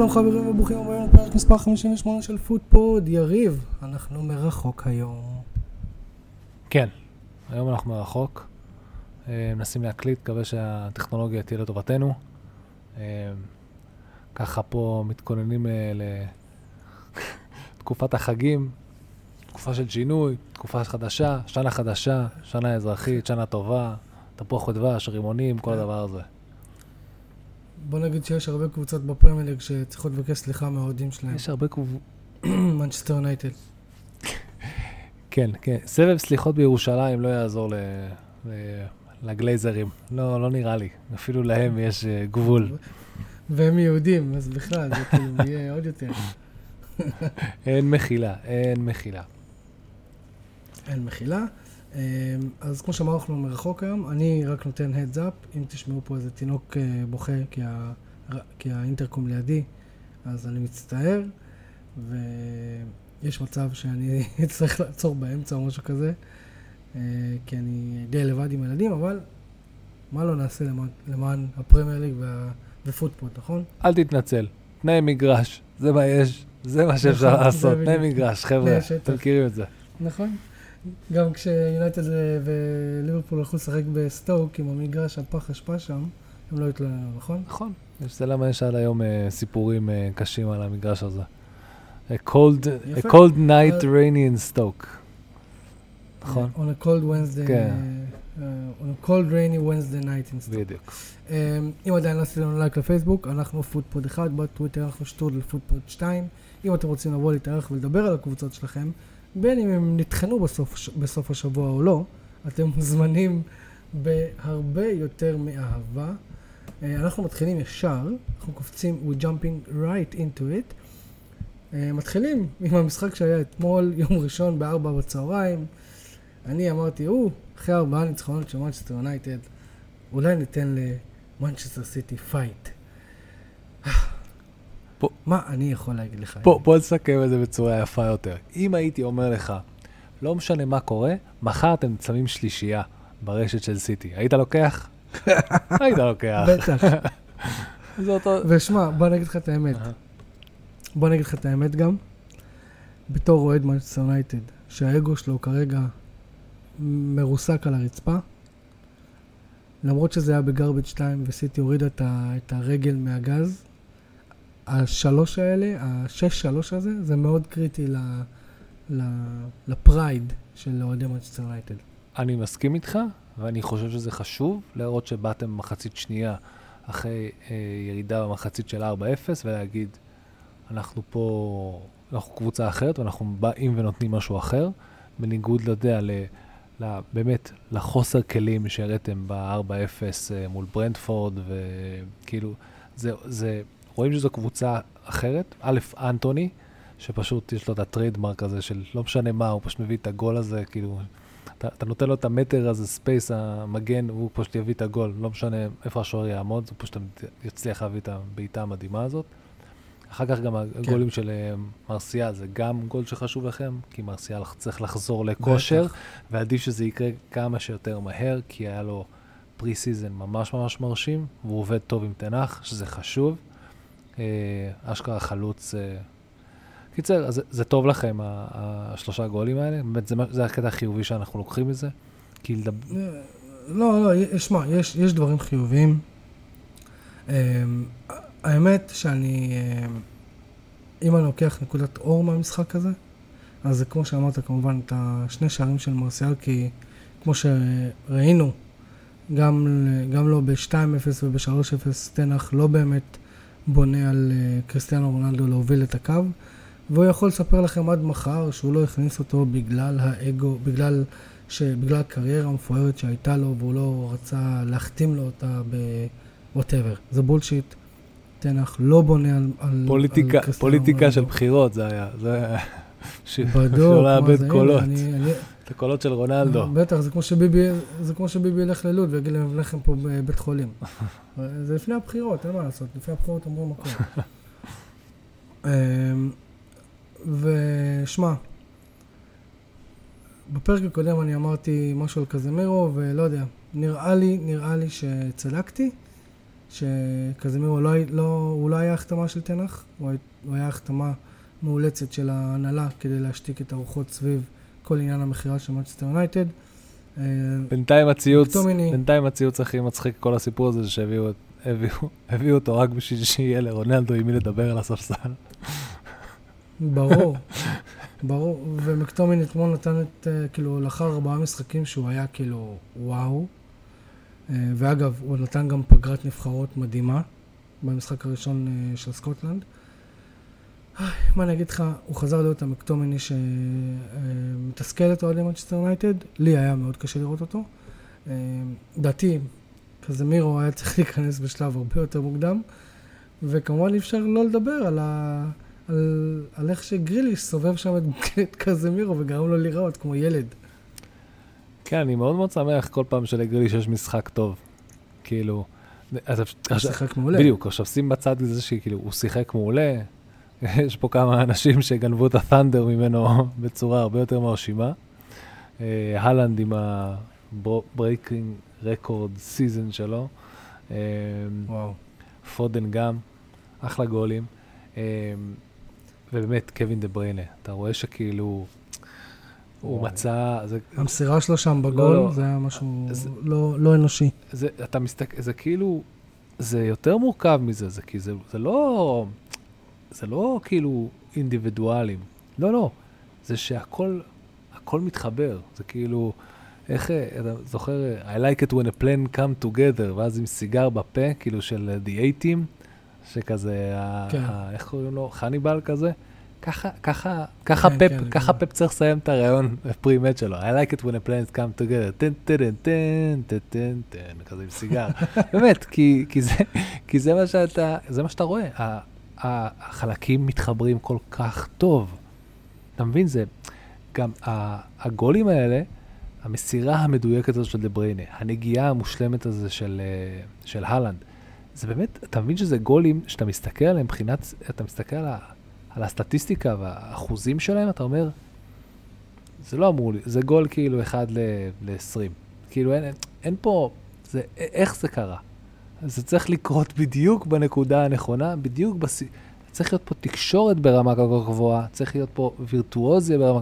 שלום חברים וברוכים הבאים לפרק מספר 58 של פודפוד, יריב, אנחנו מרחוק היום. כן, היום אנחנו מרחוק. אה, מנסים להקליט, מקווה שהטכנולוגיה תהיה לטובתנו. אה, ככה פה מתכוננים אה, לתקופת החגים, תקופה של שינוי, תקופה חדשה, שנה חדשה, שנה אזרחית, שנה טובה, תפוח ודבש, רימונים, כל הדבר הזה. בוא נגיד שיש הרבה קבוצות בפרמייליג שצריכות לבקש סליחה מהאוהדים שלהם. יש הרבה קבוצות... מנצ'סטר יונייטד. כן, כן. סבב סליחות בירושלים לא יעזור ל... ל... לגלייזרים. לא, לא נראה לי. אפילו להם יש uh, גבול. והם יהודים, אז בכלל, זה כאילו יהיה עוד יותר. אין מחילה, אין מחילה. אין מחילה. אמ, אז כמו שאמרנו, מרחוק היום, אני רק נותן heads up, אם תשמעו פה איזה תינוק אה, בוכה כי, ה... כי האינטרקום לידי, אז אני מצטער, ויש מצב שאני אצטרך לעצור באמצע או משהו כזה, אה, כי אני די לבד עם הילדים, אבל מה לא נעשה למען, למען הפרמייר ליג וה... ופוטפוט, נכון? אל תתנצל, תנאי מגרש, זה מה יש, זה מה שאפשר נכון, לעשות, תנאי מגרש, חבר'ה, אתם מכירים את זה. נכון. גם כשיונייטד וליברפול הלכו לשחק בסטוק עם המגרש הפח אשפה שם, הם לא התלוננו, נכון? נכון. זה למה יש עד היום אה, סיפורים אה, קשים על המגרש הזה. A cold, a cold night rainy in Stoke. נכון? On a cold Wednesday, כן. Uh, on a cold rainy Wednesday night in Stoke. בדיוק. Um, אם עדיין לא עשיתם לייק לפייסבוק, אנחנו פודפוד 1, בטוויטר אנחנו שטרודל פודפוד 2. אם אתם רוצים לבוא להתארח ולדבר על הקבוצות שלכם, בין אם הם נטחנו בסוף, בסוף השבוע או לא, אתם מוזמנים בהרבה יותר מאהבה. אה, אנחנו מתחילים ישר, אנחנו קופצים, we're jumping right into it. אה, מתחילים עם המשחק שהיה אתמול, יום ראשון בארבע בצהריים. אני אמרתי, או, אחרי ארבעה ניצחונות של מנצ'סטר יונייטד, אולי ניתן למנצ'סטר סיטי fight. פה, מה אני יכול להגיד לך? פה, בוא נסכם את זה בצורה יפה יותר. אם הייתי אומר לך, לא משנה מה קורה, מחר אתם שמים שלישייה ברשת של סיטי, היית לוקח? היית לוקח. בטח. זה אותו... ושמע, בוא נגיד לך את האמת. בוא נגיד לך את האמת גם. בתור אוהד מנצ'סטר יונייטד, שהאגו שלו כרגע מרוסק על הרצפה, למרות שזה היה בגרבג' 2 וסיטי הורידה את הרגל מהגז, השלוש האלה, השש שלוש הזה, זה מאוד קריטי ל, ל, לפרייד של אוהדי מנצ'סטר יונייטד. אני מסכים איתך, ואני חושב שזה חשוב להראות שבאתם מחצית שנייה אחרי אה, ירידה במחצית של 4-0, ולהגיד, אנחנו פה, אנחנו קבוצה אחרת, ואנחנו באים ונותנים משהו אחר, בניגוד, לא יודע, ל... באמת, לחוסר כלים שהראיתם ב-4-0 אה, מול ברנדפורד, וכאילו, זה, זה, רואים שזו קבוצה אחרת. א', אנטוני, שפשוט יש לו את ה trademark הזה של לא משנה מה, הוא פשוט מביא את הגול הזה, כאילו, אתה, אתה נותן לו את המטר הזה, space המגן, והוא פשוט יביא את הגול, לא משנה איפה השוער יעמוד, הוא פשוט יצליח להביא את הבעיטה המדהימה הזאת. אחר כך גם כן. הגולים של אה, מרסיאל זה גם גול שחשוב לכם, כי מרסיאל צריך לחזור לכושר, ועדיף שזה יקרה כמה שיותר מהר, כי היה לו pre-season ממש ממש מרשים, והוא עובד טוב עם טן האח, שזה חשוב. אה, אשכרה חלוץ. אה. קיצר, אז זה טוב לכם, השלושה גולים האלה? באמת, זה, זה הקטע החיובי שאנחנו לוקחים מזה? כי לדבר... לא, לא, שמע, יש, יש דברים חיוביים. אמ, האמת שאני, אם אני לוקח נקודת אור מהמשחק הזה, אז זה כמו שאמרת, כמובן, את השני שערים של מרסיאל, כי כמו שראינו, גם, גם לא ב-2-0 וב-3-0, תנח לא באמת בונה על uh, קריסטיאנו רונלדו להוביל את הקו, והוא יכול לספר לכם עד מחר שהוא לא הכניס אותו בגלל האגו, בגלל, ש... בגלל הקריירה המפוארת שהייתה לו והוא לא רצה להחתים לו אותה בווטאבר. זה בולשיט. תנח לא בונה על, על, פוליטיקה, על פוליטיקה של בחירות זה היה. זה מה זה, קולות. את הקולות של רונלדו. בטח, זה כמו שביבי, זה כמו שביבי ילך ללוד ויגיד להם לכם פה בבית חולים. זה לפני הבחירות, אין מה לעשות, לפני הבחירות אומרים הכול. אמ, ושמע, בפרק הקודם אני אמרתי משהו על קזמירו, ולא יודע, נראה לי, נראה לי שצדקתי. שקזמירו לא, לא, הוא לא היה החתמה של תנח, הוא, הוא היה החתמה מאולצת של ההנהלה כדי להשתיק את הרוחות סביב כל עניין המכירה של מנצ'סטר יונייטד. אה, בינתיים הציוץ. בינתיים הציוץ הכי מצחיק כל הסיפור הזה, זה שהביאו הביאו, הביאו אותו רק בשביל שיהיה לרונלדו עם מי לדבר על הספסל. ברור, ברור. ומקטומיני אתמול נתן את, אה, כאילו, לאחר ארבעה משחקים שהוא היה כאילו, וואו. אה, ואגב, הוא נתן גם פגרת נבחרות מדהימה במשחק הראשון של סקוטלנד. מה אני אגיד לך, הוא חזר להיות המקטומיני שמתסכל את אוהדי מנצ'סטר יונייטד. לי היה מאוד קשה לראות אותו. לדעתי, קזמירו היה צריך להיכנס בשלב הרבה יותר מוקדם, וכמובן אי אפשר לא לדבר על, ה... על... על איך שגריליש סובב שם את, את קזמירו וגרם לו להיראות כמו ילד. כן, אני מאוד מאוד שמח כל פעם שלגריליש יש משחק טוב. כאילו... הוא שיחק מעולה. בדיוק, עכשיו שים בצד את זה שכאילו, הוא שיחק מעולה, יש פה כמה אנשים שגנבו את ה thunder ממנו בצורה הרבה יותר מרשימה. אה, הלנד עם ה breaking record season שלו. אמ, וואו. פודן גם, אחלה גולים. אמ, ובאמת, קווין דה בריינה, אתה רואה שכאילו, הוא מצא... זה... המסירה שלו שם בגול, לא, לא, זה היה משהו זה, לא, לא אנושי. זה, אתה מסתכל, זה כאילו, זה יותר מורכב מזה, זה כי זה, זה לא, זה לא כאילו אינדיבידואלים. לא, לא, זה שהכל, הכל מתחבר. זה כאילו, איך, אה, אתה זוכר, I like it when a plan come together, ואז עם סיגר בפה, כאילו של The A-Team, שכזה, כן. ה, איך קוראים לו? חניבל כזה? ככה, ככה, ככה כן, פפ, כן, ככה פפ צריך לסיים את הרעיון הפרי-מת שלו. I like it when a plan come together, טן טן טן טן טן טן טן, כזה עם סיגר. באמת, כי, כי, זה, כי זה מה שאתה, זה מה שאתה רואה. החלקים מתחברים כל כך טוב. אתה מבין? זה, גם הגולים האלה, המסירה המדויקת הזו של דה בריינה, הנגיעה המושלמת הזו של, אה, של הלנד, זה באמת, אתה מבין שזה גולים שאתה מסתכל עליהם מבחינת, אתה מסתכל על, ה, על הסטטיסטיקה והאחוזים שלהם, אתה אומר, זה לא אמור לי, זה גול כאילו 1 ל-20. כאילו אין, אין פה, זה, איך זה קרה? זה צריך לקרות בדיוק בנקודה הנכונה, בדיוק בס... צריך להיות פה תקשורת ברמה כל כך גבוהה, צריך להיות פה וירטואוזיה ברמה...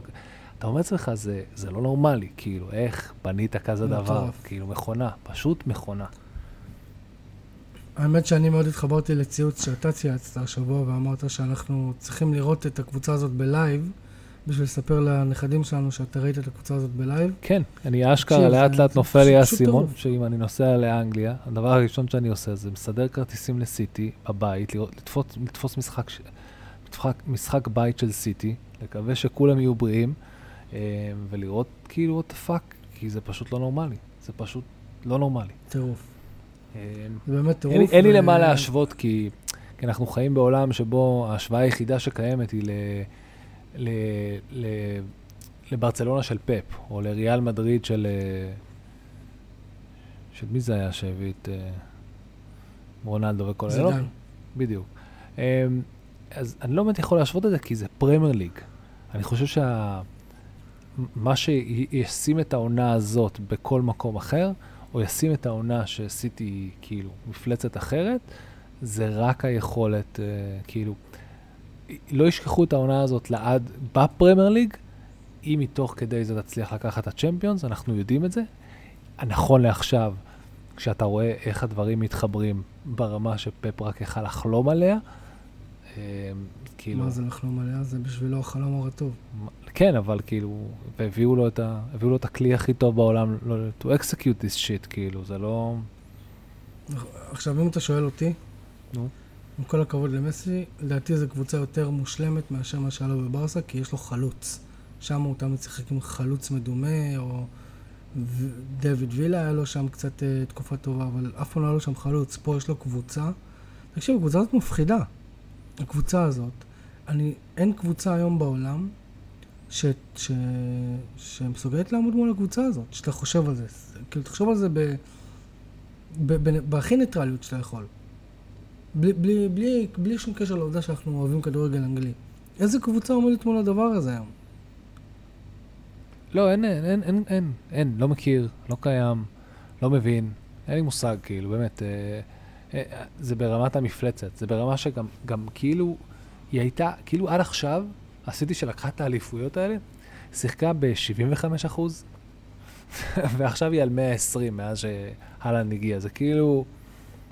אתה אומר לעצמך, זה, זה לא נורמלי, כאילו, איך בנית כזה דבר? כאילו, מכונה, פשוט מכונה. האמת שאני מאוד התחברתי לציוץ שאתה צייצת השבוע ואמרת שאנחנו צריכים לראות את הקבוצה הזאת בלייב, בשביל לספר לנכדים שלנו שאתה ראית את הקבוצה הזאת בלייב. כן, אני אשכרה לאט לאט נופל לי האסימון, שאם אני נוסע לאנגליה, הדבר הראשון שאני עושה זה מסדר כרטיסים לסיטי בבית, לתפוס, משחק, משחק, משחק בית של סיטי, לקווה שכולם יהיו בריאים. אה, ולראות כאילו what the fuck, כי זה פשוט לא נורמלי. זה פשוט לא נורמלי. טירוף. אה, זה באמת טירוף. אין, לי למה להשוות, כי אנחנו חיים בעולם שבו ההשוואה היחידה שקיימת היא ל, ל, ל, לברצלונה של פפ, או לריאל מדריד של... אה, של מי זה היה שהביא את רונלדו וכל זה? זידן. בדיוק. אז אני לא באמת יכול להשוות את זה, כי זה פרמייר ליג. אני חושב שה... מה שישים את העונה הזאת בכל מקום אחר, או ישים את העונה שעשיתי כאילו מפלצת אחרת, זה רק היכולת, uh, כאילו, לא ישכחו את העונה הזאת לעד בפרמייר ליג, אם מתוך כדי זה תצליח לקחת את הצ'מפיונס, אנחנו יודעים את זה. נכון לעכשיו, כשאתה רואה איך הדברים מתחברים ברמה שפפ רק יכל לחלום עליה, uh, כאילו... מה זה לחלום עליה? זה בשבילו החלום הרטוב. כן, אבל כאילו, והביאו לו את, ה, לו את הכלי הכי טוב בעולם, לא, to execute this shit, כאילו, זה לא... עכשיו, אם אתה שואל אותי, נו. עם כל הכבוד למסי, לדעתי זו קבוצה יותר מושלמת מאשר מה שהיה לו בברסה, כי יש לו חלוץ. שם הוא תמיד שיחק עם חלוץ מדומה, או דויד וילה היה לו שם קצת uh, תקופה טובה, אבל אף פעם לא היה לו שם חלוץ. פה יש לו קבוצה. תקשיב, הקבוצה הזאת מפחידה. הקבוצה הזאת. אני, אין קבוצה היום בעולם ש, ש, שמסוגלת לעמוד מול הקבוצה הזאת, שאתה חושב על זה. כאילו, תחשוב על זה ב, ב, ב, בהכי ניטרליות שאתה יכול. בלי, בלי, בלי, בלי שום קשר לעובדה שאנחנו אוהבים כדורגל אנגלי. איזה קבוצה עומדת מול הדבר הזה היום? לא, אין, אין, אין, אין, אין, אין, לא מכיר, לא קיים, לא מבין, אין לי מושג, כאילו, באמת. אה, אה, זה ברמת המפלצת, זה ברמה שגם גם כאילו, היא הייתה, כאילו עד עכשיו, הסיטי שלקחה את האליפויות האלה, שיחקה ב-75 אחוז, ועכשיו היא על 120 מאז שהלנד הגיע. זה כאילו,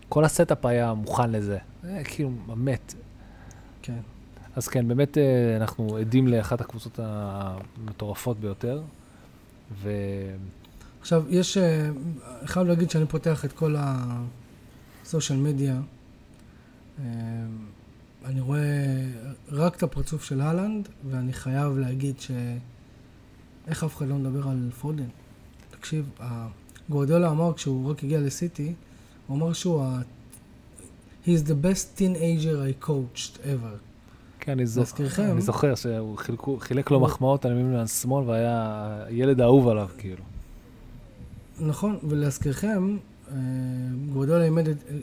כל ה setup היה מוכן לזה. זה כאילו, מת. כן. אז כן, באמת אה, אנחנו עדים לאחת הקבוצות המטורפות ביותר. ו... עכשיו, יש, אה, חייב להגיד שאני פותח את כל הסושיאל מדיה. אה, אני רואה רק את הפרצוף של אהלנד, ואני חייב להגיד ש... איך אף אחד לא מדבר על פודן? תקשיב, גורדיאלה אמר כשהוא רק הגיע לסיטי, הוא אמר שהוא ה... He's the best teenager I coached ever. כן, אני, זוכ... אני זוכר שהוא חילקו, חילק לו מחמאות על ימין ועל שמאל והיה ילד אהוב עליו, כאילו. נכון, ולהזכירכם, אה, גורדיאלה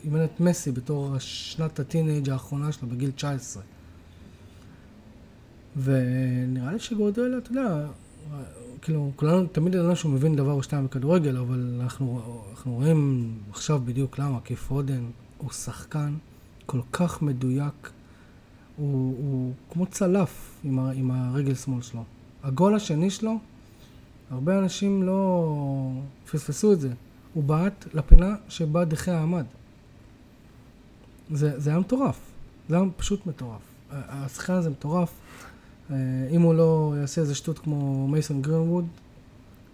אימן את מסי בתור שנת הטינג' האחרונה שלו בגיל 19. ונראה לי שגורדיאלה, אתה יודע, כאילו, כולנו, תמיד ידענו שהוא מבין דבר או שתיים בכדורגל, אבל אנחנו, אנחנו רואים עכשיו בדיוק למה, כי פודן הוא שחקן כל כך מדויק, הוא, הוא כמו צלף עם, ה, עם הרגל שמאל שלו. הגול השני שלו, הרבה אנשים לא פספסו את זה. הוא בעט לפינה שבה דחי עמד. זה, זה היה מטורף. זה היה פשוט מטורף. השחקן הזה מטורף. אה, אם הוא לא יעשה איזה שטות כמו מייסון גרינווד,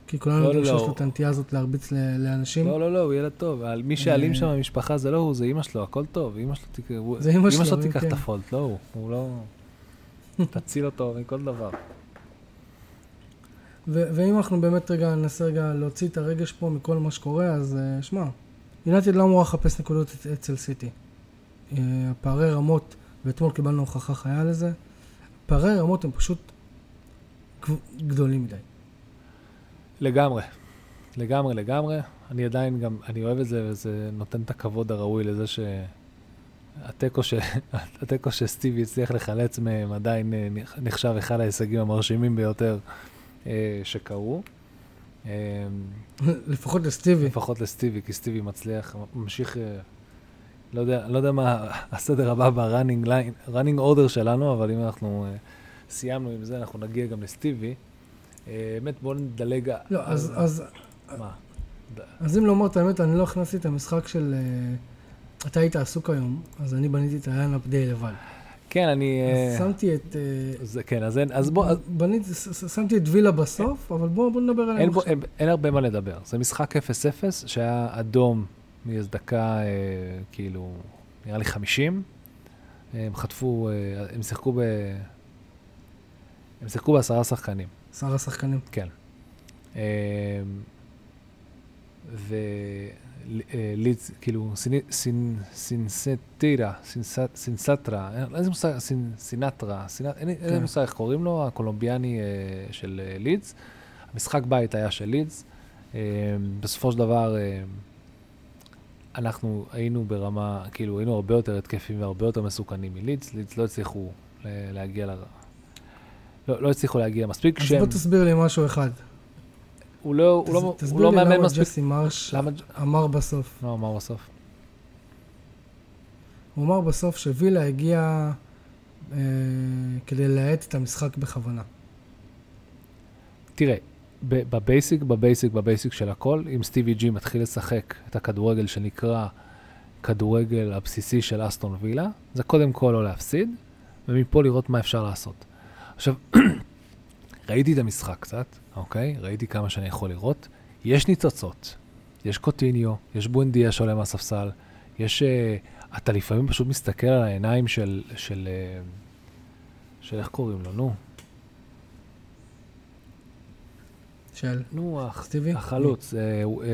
כי כולנו לא, יודעים לא, שיש לא. לו את הנטייה הזאת להרביץ לאנשים. לא, לא, לא, הוא ילד טוב. מי שאלים שם במשפחה זה לא הוא, זה אימא שלו, הכל טוב. אימא שלו תיקח, תיקח כן. את הפולט, לא הוא. הוא לא... תציל אותו מכל דבר. ואם אנחנו באמת רגע ננסה רגע להוציא את הרגש פה מכל מה שקורה, אז uh, שמע, יונתד לא אמורה לחפש נקודות אצ- אצל סיטי. Uh, פערי רמות, ואתמול קיבלנו הוכחה חיה לזה, פערי רמות הם פשוט גדולים מדי. לגמרי. לגמרי, לגמרי. אני עדיין גם, אני אוהב את זה, וזה נותן את הכבוד הראוי לזה שהתיקו ש... התיקו שסטיבי הצליח לחלץ מהם עדיין אה, נח- נחשב אחד ההישגים המרשימים ביותר אה, שקרו. אה, לפחות לסטיבי. לפחות לסטיבי, כי סטיבי מצליח, ממשיך, לא יודע, לא יודע מה הסדר הבא ב-running line, running order שלנו, אבל אם אנחנו אה, סיימנו עם זה, אנחנו נגיע גם לסטיבי. אה, באמת, בואו נדלג... לא, אז, אז, מה? אז אם לומר את האמת, אני לא הכנסתי את המשחק של... אה, אתה היית עסוק היום, אז אני בניתי את ה lineup די לבד. כן, אני... אז אה, שמתי את... אה, זה, כן, אז אין, אז בוא, בניתי, שמתי את וילה בסוף, אבל בואו בוא נדבר עליהם עכשיו. אין, אין הרבה מה לדבר. זה משחק 0-0 שהיה אדום מאיזו דקה, אה, כאילו, נראה לי 50. הם חטפו, אה, הם שיחקו ב... הם שיחקו בעשרה שחקנים, שר השחקנים. כן. אה, ולידס, כאילו, סינסטירה, סינסט- סינסטרה, אין- איזה מושג, סינטרה, סינט- אין לי כן. מושג איך קוראים לו, הקולומביאני אה, של אה, לידס. המשחק בית היה של לידס. אה, בסופו של דבר, אה, אנחנו היינו ברמה, כאילו, היינו הרבה יותר התקפים והרבה יותר מסוכנים מלידס. לידס לא הצליחו להגיע ל... לא, לא הצליחו להגיע מספיק. אז כשהם- בוא תסביר לי משהו אחד. הוא לא, הוא לא, תס- הוא לא תסביר מאמן לי למה מספיק. ג'סי מרש למה? אמר בסוף. לא, אמר בסוף. הוא אמר בסוף שווילה הגיע אה, כדי להאט את המשחק בכוונה. תראה, בבייסיק, בבייסיק, בבייסיק של הכל, אם סטיבי ג'י מתחיל לשחק את הכדורגל שנקרא כדורגל הבסיסי של אסטון וילה, זה קודם כל לא להפסיד, ומפה לראות מה אפשר לעשות. עכשיו, ראיתי את המשחק קצת, אוקיי? ראיתי כמה שאני יכול לראות. יש ניצוצות. יש קוטיניו, יש בואנדיה שעולה מהספסל, יש... Uh, אתה לפעמים פשוט מסתכל על העיניים של... של, uh, של איך קוראים לו? נו. של נו, סטיבי? החלוץ. אה, הוא, אה,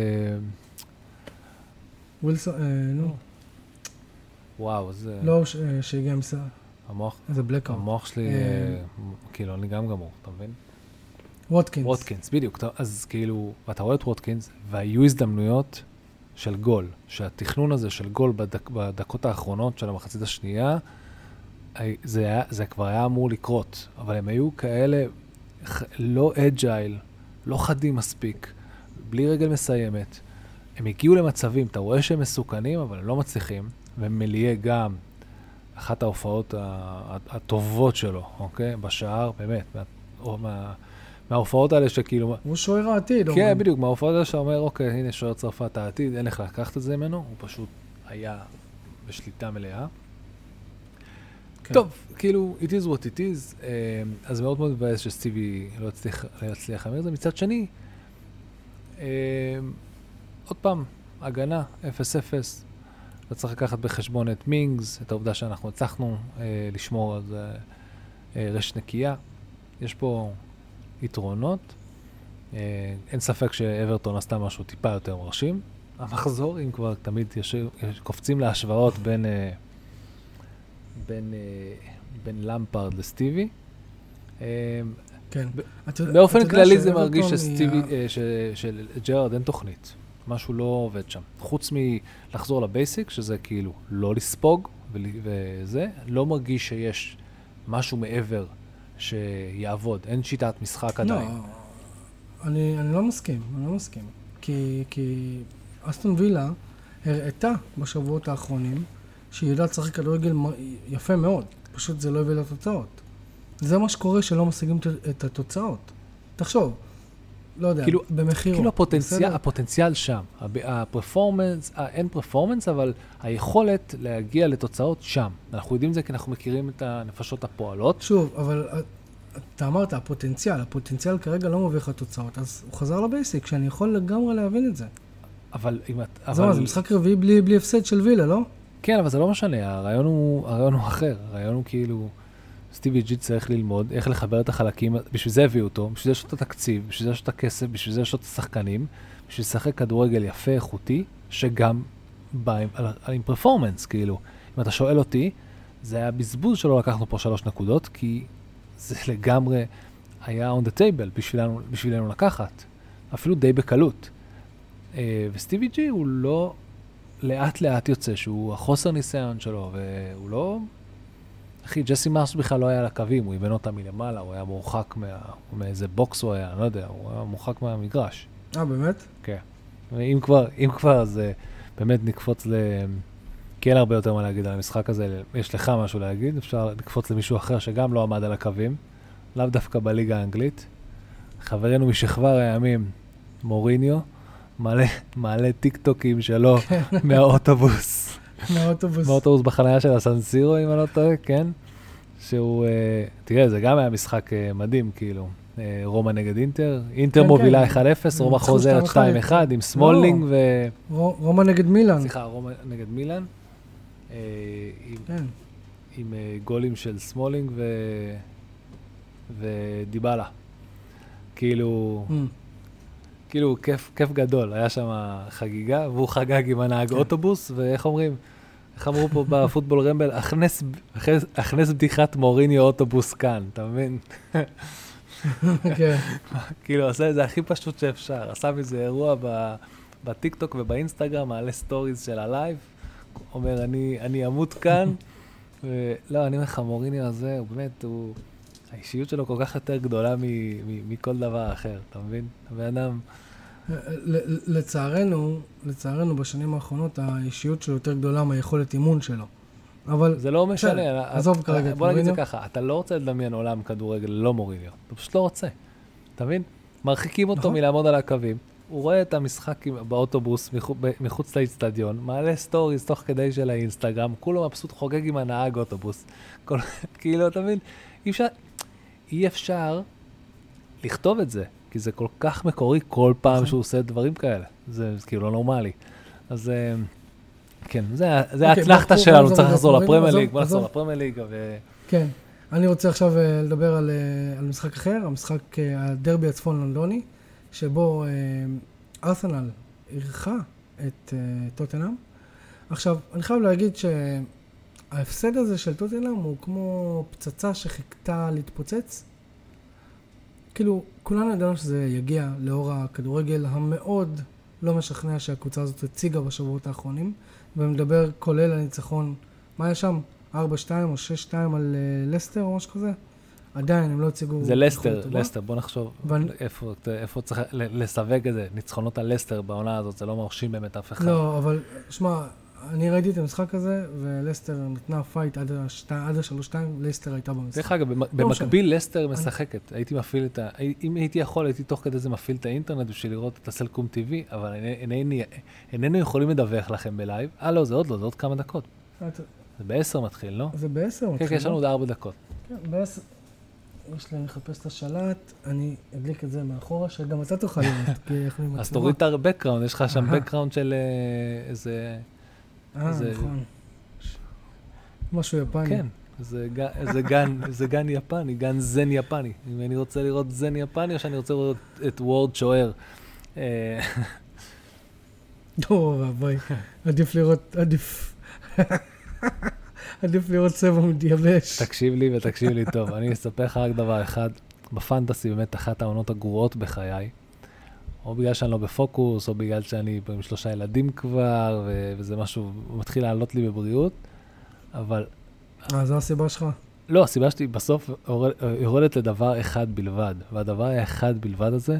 ווילסון, אה, נו, וואו, זה... לא שהגיע מסע, המוח, איזה בלקאוט. המוח שלי, כאילו, אני גם גמור, אתה מבין? ווטקינס. ווטקינס, בדיוק. אתה- אז כאילו, ואתה רואה את ווטקינס, והיו הזדמנויות של גול, שהתכנון הזה של גול בדק, בדקות האחרונות של המחצית השנייה, זה, היה, זה כבר היה אמור לקרות, אבל הם היו כאלה לא אג'ייל, לא חדים מספיק, בלי רגל מסיימת, הם הגיעו למצבים, אתה רואה שהם מסוכנים, אבל הם לא מצליחים, ומליה גם, אחת ההופעות הטובות שלו, אוקיי? בשער, באמת, מה, מה, מההופעות האלה שכאילו... הוא שוער העתיד. כן, אומרים. בדיוק, מההופעות האלה שאתה אומר, אוקיי, הנה שוער צרפת העתיד, אין איך לקחת את זה ממנו, הוא פשוט היה בשליטה מלאה. כן. טוב, כאילו, it is what it is, אה, אז מאוד מאוד מבאס שסטיבי לא הצליח לא יצליח להמיר את זה. מצד שני, אה, עוד פעם, הגנה, 0-0. אתה צריך לקחת בחשבון את מינגס, את העובדה שאנחנו הצלחנו אה, לשמור על אה, רשת נקייה. יש פה יתרונות. אין ספק שאברטון עשתה משהו טיפה יותר מרשים. המחזור, אם כבר תמיד יש, קופצים להשוואות בין, אה, בין, אה, בין למפרד לסטיבי. אה, כן. באופן כללי זה מרגיש שסטיבי, אה, שלג'רארד אין תוכנית. משהו לא עובד שם. חוץ מלחזור לבייסיק, שזה כאילו לא לספוג וזה, לא מרגיש שיש משהו מעבר שיעבוד. אין שיטת משחק לא, עדיין. אני, אני לא מסכים, אני לא מסכים. כי, כי אסטון וילה הראתה בשבועות האחרונים שהיא יודעת לשחק כדורגל יפה מאוד, פשוט זה לא הביא לתוצאות. זה מה שקורה שלא משיגים את- התוצאות. תחשוב, לא יודע, כאילו- במחירו. כאילו הפוטנציאל, בסדר? הפוטנציאל שם. הפרפורמנס, אה, אין פרפורמנס, אבל היכולת להגיע לתוצאות שם. אנחנו יודעים את זה כי אנחנו מכירים את הנפשות הפועלות. שוב, אבל אה, אתה אמרת, הפוטנציאל, הפוטנציאל כרגע לא מביא לך תוצאות, אז הוא חזר לבייסיק, שאני יכול לגמרי להבין את זה. אבל אם את... זה מה, זה משחק רביעי בלי, בלי הפסד של וילה, לא? כן, אבל זה לא משנה, הרעיון הוא, הרעיון הוא אחר. הרעיון הוא כאילו, סטיבי ג'י צריך ללמוד איך לחבר את החלקים, בשביל זה הביאו אותו, בשביל זה יש לו את התקציב, בשביל זה יש לו את הכסף, בשביל זה יש לו את השחקנים, בשביל לשחק כדורגל יפה, איכותי, שגם בא עם, עם פרפורמנס, כאילו. אם אתה שואל אותי, זה היה בזבוז שלא לקחנו פה שלוש נקודות, כי זה לגמרי היה on the table בשבילנו, בשבילנו לקחת, אפילו די בקלות. אה, וסטיבי ג'י הוא לא לאט לאט יוצא שהוא החוסר ניסיון שלו, והוא לא... אחי, ג'סי מרס בכלל לא היה על הקווים, הוא אימן אותה מלמעלה, הוא היה מורחק מה... מאיזה בוקס הוא היה, אני לא יודע, הוא היה מורחק מהמגרש. אה, באמת? כן. ואם כבר, אם כבר, אז אה, באמת נקפוץ ל... כי אין הרבה יותר מה להגיד על המשחק הזה, יש לך משהו להגיד, אפשר לקפוץ למישהו אחר שגם לא עמד על הקווים, לאו דווקא בליגה האנגלית. חברנו משכבר הימים, מוריניו, מעלה, מעלה טיק טוקים שלו מהאוטובוס, מהאוטובוס. מהאוטובוס בחניה של הסנסירו, אם אני לא טועה, כן? שהוא, אה, תראה, זה גם היה משחק אה, מדהים, כאילו. אה, רומא נגד אינטר, אינטר כן, מובילה 1-0, כן. רומא ניצחו חוזרת 2-1 2-1, עם סמולינג ו... רו- רומא נגד מילאן. סליחה, רומא נגד מילאן. אה, עם- כן. גולים של סמולינג ו... ודיבלה. כאילו, Mm. כאילו כיף, כיף גדול, היה שם חגיגה, והוא חגג עם הנהג כן. אוטובוס, ואיך אומרים? איך אמרו פה בפוטבול רמבל? הכנס, הכנס, הכנס בדיחת מוריניו אוטובוס כאן, אתה מבין? כן. כאילו, עשה את זה הכי פשוט שאפשר. עשה מזה אירוע בטיקטוק ובאינסטגרם, מעלה סטוריז של הלייב, אומר, אני, אני אמות כאן. ולא, אני אומר לך, מוריניו הזה, הוא באמת, הוא... האישיות שלו כל כך יותר גדולה מכל דבר אחר, אתה מבין? הבן אדם... לצערנו, לצערנו בשנים האחרונות האישיות שלו יותר גדולה מהיכולת אימון שלו. אבל זה לא משנה. עזוב כרגע את בוא נגיד את זה. ככה, אתה לא רוצה לדמיין עולם כדורגל ללא מוריניו. אתה פשוט לא רוצה. אתה מבין? מרחיקים אותו נכון. מלעמוד על הקווים. הוא רואה את המשחק באוטובוס מחוץ לאיצטדיון, מעלה סטוריז תוך כדי של האינסטגרם, כולו מבסוט חוגג עם הנהג אוטובוס. כאילו, אתה מבין? אי אפשר, אי אפשר לכתוב את זה, כי זה כל כך מקורי כל פעם נכון. שהוא עושה דברים כאלה. זה כאילו לא נורמלי. אז אה, כן, זה אוקיי, האתנחתא שלנו, צריך לחזור לפרמייר ליג, בוא נחזור. לפרמייר ליג. כן. אני רוצה עכשיו אה, לדבר על, אה, על משחק אחר, המשחק, הדרבי הצפון לונדוני, שבו ארסנל אירחה את טוטנאם. עכשיו, אני חייב להגיד שההפסד הזה של טוטנאם הוא כמו פצצה שחיכתה להתפוצץ. כאילו, כולנו ידענו שזה יגיע לאור הכדורגל המאוד לא משכנע שהקבוצה הזאת הציגה בשבועות האחרונים, ומדבר כולל הניצחון, מה היה שם? 4-2 או 6-2 על אה, לסטר או משהו כזה? עדיין הם לא הציגו... זה לסטר. לסטר, בוא נחשוב ואני- איפה איפה צריך לסווג את זה. ניצחונות על לסטר בעונה הזאת, זה לא מרשים באמת אף אחד. לא, אבל שמע, אני ראיתי את המשחק הזה, ולסטר נתנה fight עד השלוש-שתיים, לסטר הייתה במשחק. דרך אגב, לא. במקביל לסטר משחקת. הייתי מפעיל את ה... אם הייתי יכול, הייתי תוך כדי זה מפעיל את האינטרנט בשביל לראות את הסלקום TV, אבל איננו יכולים לדווח לכם בלייב. אה, לא, זה עוד לא, זה עוד כמה דקות. את- זה בעשר מתחיל, לא? זה בעשר כן, מתחיל. כן, יש לנו לא? עוד ארבע דקות. כן, בעשר. יש לי, אני אחפש את השלט, אני אדליק את זה מאחורה, שגם אתה תוכל לראות, כי אז. תוריד את ה-background, יש לך שם background של אה, איזה... אה, זה- נכון. משהו יפני. כן, זה ג- זה גן, זה גן יפני, גן זן יפני. אם אני רוצה לראות זן יפני, או שאני רוצה לראות את וורד שוער. אה, אוי ואבוי, עדיף לראות, עדיף. עדיף לראות צבע מתייבש. תקשיב לי ותקשיב לי טוב, אני אספר לך רק דבר אחד. בפנטסי באמת אחת העונות הגרועות בחיי. או בגלל שאני לא בפוקוס, או בגלל שאני עם שלושה ילדים כבר, ו- וזה משהו, מתחיל לעלות לי בבריאות. אבל אה, זו הסיבה שלך? לא, הסיבה שלי בסוף יורד- יורדת לדבר אחד בלבד, והדבר האחד בלבד הזה,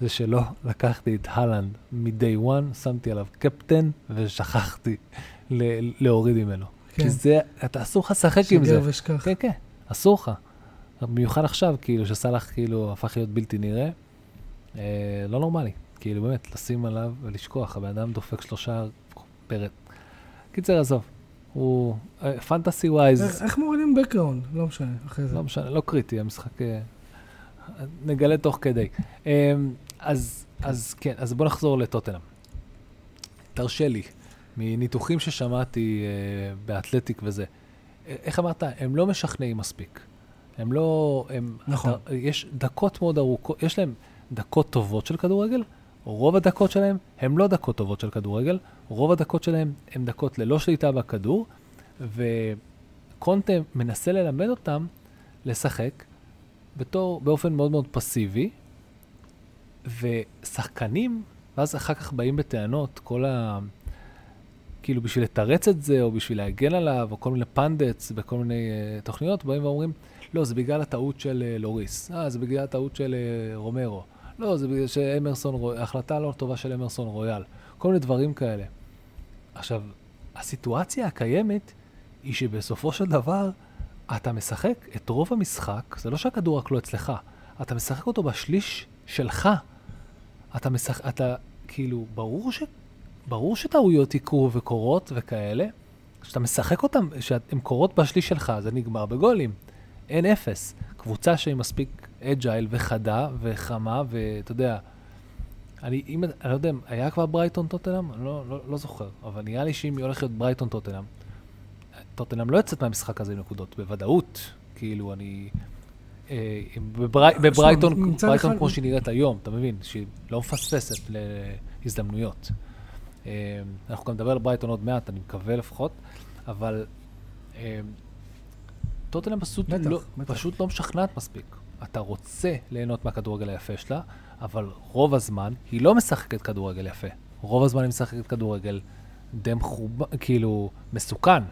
זה שלא לקחתי את הלנד מ-day one, שמתי עליו קפטן, ושכחתי ל- להוריד ממנו. כן. כי זה, אתה אסור לך לשחק עם זה. שיגר ושכח. כן, כן, אסור לך. במיוחד עכשיו, כאילו, שסאלח כאילו הפך להיות בלתי נראה. אה, לא נורמלי. כאילו, באמת, לשים עליו ולשכוח. הבן אדם דופק שלושה פרט. קיצר, עזוב. הוא, פנטסי ווייז, איך- איך מורידים background? לא משנה, אחרי זה. לא משנה, לא קריטי, המשחק... אה, נגלה תוך כדי. אה, אז, אז כן, אז בוא נחזור לטוטנאם. תרשה לי, מניתוחים ששמעתי אה, באתלטיק וזה, אה, איך אמרת? הם לא משכנעים מספיק. הם לא... הם, נכון. אתה, יש דקות מאוד ארוכות, יש להם דקות טובות של כדורגל, רוב הדקות שלהם הם לא דקות טובות של כדורגל, רוב הדקות שלהם הם דקות ללא שליטה בכדור, וקונטה מנסה ללמד אותם לשחק בתור, באופן מאוד מאוד פסיבי, ושחקנים, ואז אחר כך באים בטענות, כל ה... כאילו בשביל לתרץ את זה, או בשביל להגן עליו, או כל מיני פנדטס בכל מיני uh, תוכניות, באים ואומרים, לא, זה בגלל הטעות של uh, לוריס, אה, זה בגלל הטעות של uh, רומרו, לא, זה בגלל שאמרסון, ההחלטה הלא טובה של אמרסון רויאל, כל מיני דברים כאלה. עכשיו, הסיטואציה הקיימת היא שבסופו של דבר, אתה משחק את רוב המשחק, זה לא שהכדור רק לא אצלך, אתה משחק אותו בשליש שלך. אתה משחק, אתה, כאילו, ברור ש... ברור שטעויות יקרו וקורות וכאלה, כשאתה משחק אותן, שהן קורות בשליש שלך, זה נגמר בגולים. אין אפס. קבוצה שהיא מספיק agile וחדה וחמה, ואתה יודע, אני, אם, אני לא יודע, היה כבר ברייטון טוטנאם? אני לא, לא, לא זוכר, אבל נראה לי שאם היא הולכת להיות ברייטון טוטנאם, טוטנאם לא יוצאת מהמשחק הזה עם נקודות, בוודאות. כאילו, אני... אה, בברי, בברייטון, שמע, מצד ברייטון כמו שהיא נראית היום, אתה מבין? שהיא לא מפספסת להזדמנויות. אה, אנחנו גם נדבר על ברייטון עוד מעט, אני מקווה לפחות, אבל אה, טוטנאם פשוט, לא. פשוט לא משכנעת מספיק. אתה רוצה ליהנות מהכדורגל היפה שלה, אבל רוב הזמן היא לא משחקת כדורגל יפה. רוב הזמן היא משחקת כדורגל די מחוב... כאילו, מסוכן.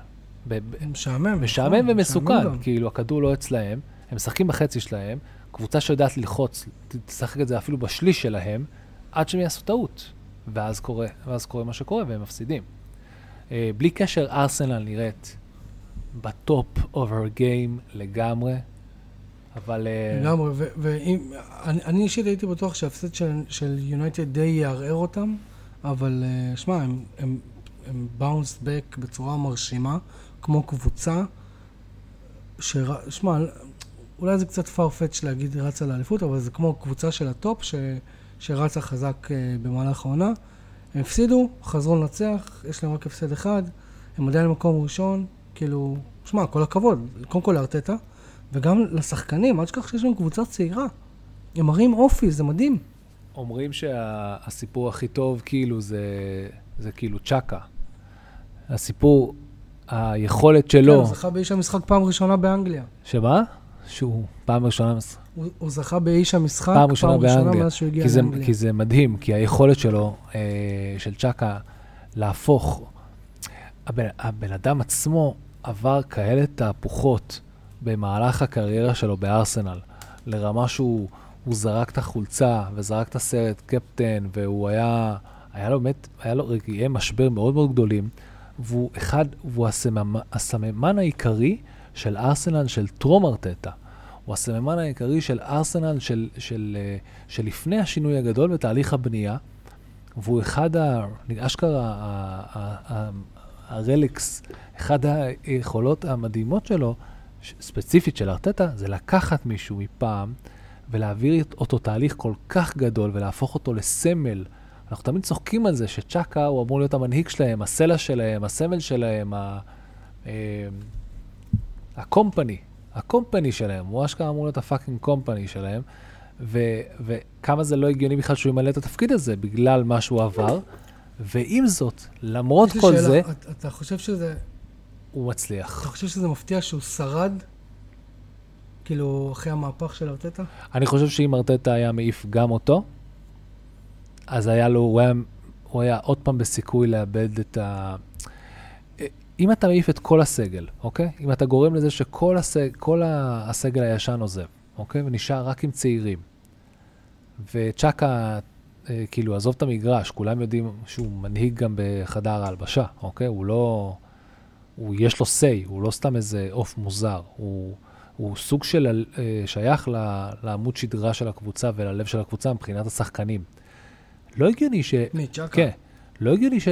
ב- משעמם. משעמם נכון, ומסוכן, גם. כאילו הכדור לא אצלהם, הם משחקים בחצי שלהם, קבוצה שיודעת ללחוץ, תשחק את זה אפילו בשליש שלהם, עד שהם יעשו טעות. ואז קורה, ואז קורה מה שקורה והם מפסידים. אה, בלי קשר, ארסנל נראית ב top of her game לגמרי, אבל... אה, לגמרי, ו- ואם, אני אני אישית הייתי בטוח שההפסד של- יונייטד די יערער אותם, אבל אה, שמע, הם- bounce back בצורה מרשימה, כמו קבוצה, שר- שמע, אולי זה קצת far fetched להגיד רצה לאליפות, אבל זה כמו קבוצה של ה top ש- שרצה חזק אה, במהלך העונה. הם הפסידו, חזרו לנצח, יש להם רק הפסד אחד, הם עדיין במקום ראשון, כאילו, שמע, כל הכבוד, קודם כל לארטטה, וגם לשחקנים, אל תשכח שיש להם קבוצה צעירה. הם מראים אופי, זה מדהים. אומרים שהסיפור הכי טוב כאילו זה, זה כאילו צ'אקה. הסיפור, היכולת שלו, כן, הוא זכה באיש המשחק פעם ראשונה באנגליה. שמה? שהוא פעם ראשונה, הוא, הוא זכה באיש המשחק פעם ראשונה באנגליה. מאז שהוא הגיע כי זה, לאנגליה. כי זה מדהים, כי היכולת שלו, אה, של צ'אקה, להפוך, הבן, הבן אדם עצמו עבר כאלה תהפוכות במהלך הקריירה שלו בארסנל, לרמה שהוא הוא זרק את החולצה וזרק את הסרט קפטן, והוא היה, היה לו באמת, היה לו רגעי משבר מאוד מאוד גדולים, והוא אחד, והוא הסממן, הסממן העיקרי של ארסנל של טרום ארטטה. הוא הסממן העיקרי של ארסנל של, של, של, אה, של לפני השינוי הגדול בתהליך הבנייה, והוא אחד, אשכרה, הרליקס, אחד היכולות המדהימות שלו, ספציפית של ארטטה, זה לקחת מישהו מפעם ולהעביר אותו תהליך כל כך גדול ולהפוך אותו לסמל. אנחנו תמיד צוחקים על זה שצ'אקה הוא אמור להיות המנהיג שלהם, הסלע שלהם, הסמל שלהם, הקומפני, הקומפני שלהם, הוא אשכרה אמור להיות הפאקינג קומפני שלהם, ו- וכמה זה לא הגיוני בכלל שהוא ימלא את התפקיד הזה בגלל מה שהוא עבר, ועם זאת, למרות כל שאלה, זה... אתה, אתה חושב שזה... הוא מצליח. אתה חושב שזה מפתיע שהוא שרד? כאילו, אחרי המהפך של ארטטה? אני חושב שאם ארטטה היה מעיף גם אותו, אז היה לו, הוא היה, הוא היה עוד פעם בסיכוי לאבד את ה... אם אתה מעיף את כל הסגל, אוקיי? אם אתה גורם לזה שכל הסג, כל הסגל הישן עוזב, אוקיי? ונשאר רק עם צעירים, וצ'אקה, אה, כאילו, עזוב את המגרש, כולם יודעים שהוא מנהיג גם בחדר ההלבשה, אוקיי? הוא לא... הוא, יש לו say, הוא לא סתם איזה עוף מוזר, הוא, הוא סוג של אה, שייך לעמוד שדרה של הקבוצה וללב של הקבוצה מבחינת השחקנים. לא הגיוני ש... מי, צ'אקה? כן. לא הגיוני ש...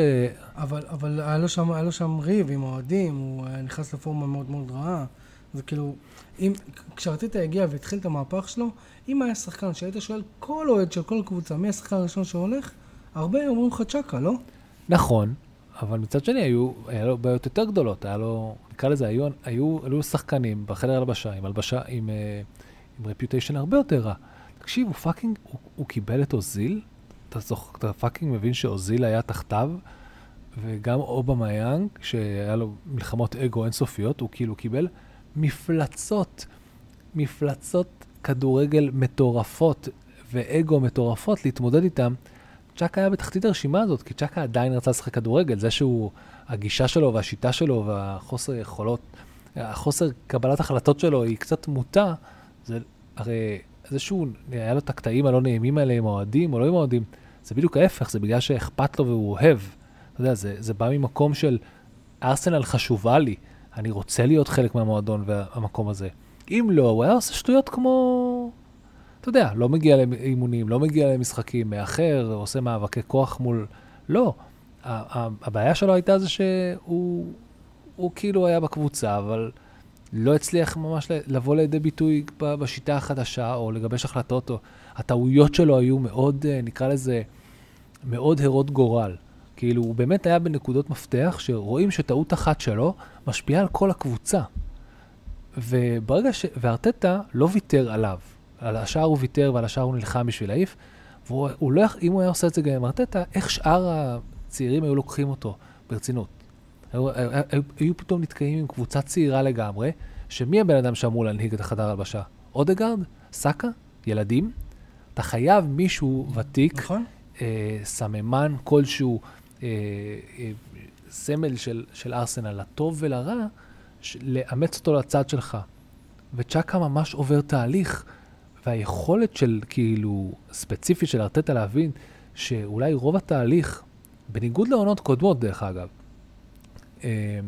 אבל, אבל היה, לו שם, היה לו שם ריב עם אוהדים, הוא נכנס לפורמה מאוד מאוד רעה. זה כאילו, אם, כשארטיטה הגיע והתחיל את המהפך שלו, אם היה שחקן שהיית שואל כל אוהד של כל קבוצה, מי השחקן הראשון שהולך, הרבה אומרים לך צ'אקה, לא? נכון, אבל מצד שני היו, היה לו בעיות יותר גדולות, היה לו, נקרא לזה, היו, היו, היו שחקנים בחדר הלבשה, עם הלבשה, עם, אה, עם reputation הרבה יותר רע. תקשיב, הוא fucking, הוא, הוא קיבל את אוזיל אתה, זוכ... אתה fucking מבין שאוזיל היה תחתיו, וגם אובמיאנג, שהיה לו מלחמות אגו אינסופיות, הוא כאילו קיבל מפלצות, מפלצות כדורגל מטורפות ואגו מטורפות להתמודד איתם. צ'אקה היה בתחתית הרשימה הזאת, כי צ'אקה עדיין רצה לשחק כדורגל. זה שהוא, הגישה שלו והשיטה שלו והחוסר יכולות, החוסר קבלת החלטות שלו היא קצת מוטה, זה הרי זה שהוא, היה לו את הקטעים הלא נעימים האלה עם האוהדים או לא עם האוהדים, זה בדיוק ההפך, זה בגלל שאכפת לו והוא אוהב. אתה יודע, זה, זה בא ממקום של ארסנל חשובה לי, אני רוצה להיות חלק מהמועדון והמקום הזה. אם לא, הוא היה עושה שטויות כמו, אתה יודע, לא מגיע לאימונים, לא מגיע למשחקים, מאחר, עושה מאבקי כוח מול... לא. הבעיה שלו הייתה זה שהוא הוא כאילו היה בקבוצה, אבל... לא הצליח ממש לבוא לידי ביטוי בשיטה החדשה, או לגבש החלטות, או הטעויות שלו היו מאוד, אה, נקרא לזה, מאוד הרות גורל. כאילו, הוא באמת היה בנקודות מפתח, שרואים שטעות אחת שלו משפיעה על כל הקבוצה. וברגע ש... וארטטה לא ויתר עליו. על השאר הוא ויתר ועל השאר הוא נלחם בשביל להעיף. והוא לא, אם הוא היה עושה את זה גם עם ארטטה, איך שאר הצעירים היו לוקחים אותו ברצינות. היו, היו, היו פתאום נתקעים עם קבוצה צעירה לגמרי, שמי הבן אדם שאמור להנהיג את החדר הלבשה? אודגרד? סאקה? ילדים? אתה חייב מישהו ותיק, נכון. אה, סממן כלשהו, אה, אה, סמל של, של ארסנל, לטוב ולרע, לאמץ אותו לצד שלך. וצ'אקה ממש עובר תהליך, והיכולת של, כאילו, ספציפית של ארטטה להבין שאולי רוב התהליך, בניגוד לעונות קודמות דרך אגב, אה,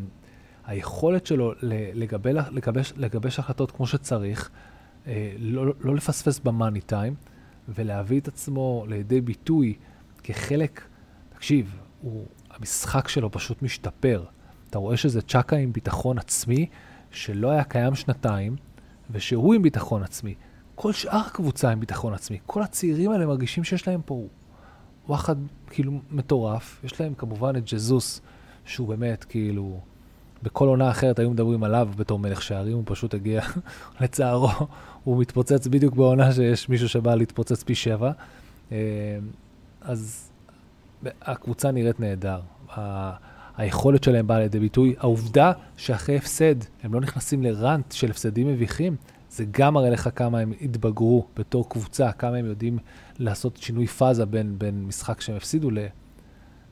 היכולת שלו לגבל, לגבש, לגבש החלטות כמו שצריך, אה, לא, לא לפספס במאני טיים, ולהביא את עצמו לידי ביטוי כחלק, תקשיב, הוא, המשחק שלו פשוט משתפר. אתה רואה שזה צ'אקה עם ביטחון עצמי שלא היה קיים שנתיים, ושהוא עם ביטחון עצמי. כל שאר הקבוצה עם ביטחון עצמי. כל הצעירים האלה מרגישים שיש להם פה וואחד כאילו מטורף. יש להם כמובן את ג'זוס, שהוא באמת, כאילו, בכל עונה אחרת היו מדברים עליו בתור מלך שערים, הוא פשוט הגיע, לצערו, הוא מתפוצץ בדיוק בעונה שיש מישהו שבא להתפוצץ פי שבע. אה, אז הקבוצה נראית נהדר. היכולת שלהם באה לידי ביטוי. העובדה שאחרי הפסד הם לא נכנסים לראנט של הפסדים מביכים, זה גם מראה לך כמה הם התבגרו בתור קבוצה, כמה הם יודעים לעשות שינוי פאזה בין, בין משחק שהם הפסידו ל...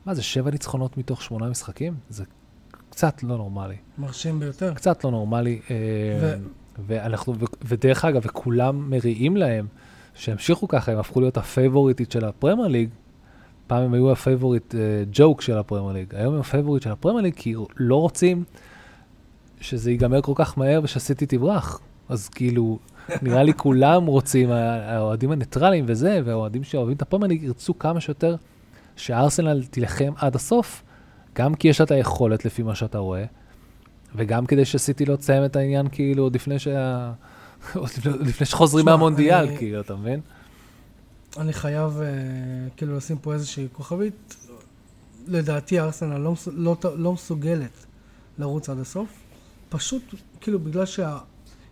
מה זה, שבע ניצחונות מתוך שמונה משחקים? זה קצת לא נורמלי. מרשים ביותר. קצת לא נורמלי. אה, ו... ואנחנו, ו, ודרך אגב, וכולם מריעים להם שהמשיכו ככה, הם הפכו להיות הפייבוריטית של הפרמייר ליג. פעם הם היו ה favorite joke אה, של הפרמייר ליג, היום הם הפייבוריט של הפרמייר ליג, כי לא רוצים שזה ייגמר כל כך מהר ושהסיטי תברח. אז כאילו, נראה לי כולם רוצים, האוהדים הניטרלים וזה, והאוהדים שאוהבים את הפרמייר ליג ירצו כמה שיותר שארסנל תילחם עד הסוף, גם כי יש לה את היכולת לפי מה שאתה רואה, וגם כדי שסיטי לא תסיים את העניין כאילו עוד לפני, שה... עוד לפני שחוזרים מהמונדיאל, אני... כאילו, אתה מבין? אני חייב uh, כאילו לשים פה איזושהי כוכבית. לדעתי ארסנל לא, לא, לא מסוגלת לרוץ עד הסוף. פשוט, כאילו, בגלל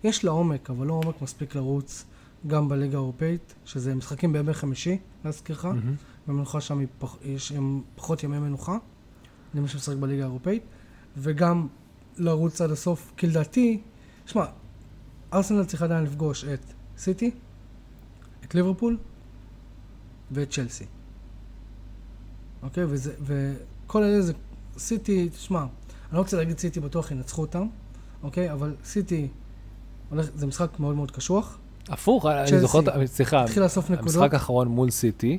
שיש לה עומק, אבל לא עומק מספיק לרוץ גם בליגה האירופאית, שזה משחקים בימי חמישי, להזכירך. Mm-hmm. שם פח, יש הם פחות ימי מנוחה, למי שמשחק בליגה האירופאית, וגם לרוץ עד הסוף, כי לדעתי, שמע, ארסנל צריך עדיין לפגוש את סיטי, את ליברפול ואת צ'לסי. אוקיי? וזה, וכל אלה זה, סיטי, תשמע, אני לא רוצה להגיד סיטי בטוח ינצחו אותם, אוקיי? אבל סיטי, הולך, זה משחק מאוד מאוד קשוח. הפוך, אני זוכר, סליחה, התחיל לאסוף נקודות. המשחק האחרון מול סיטי,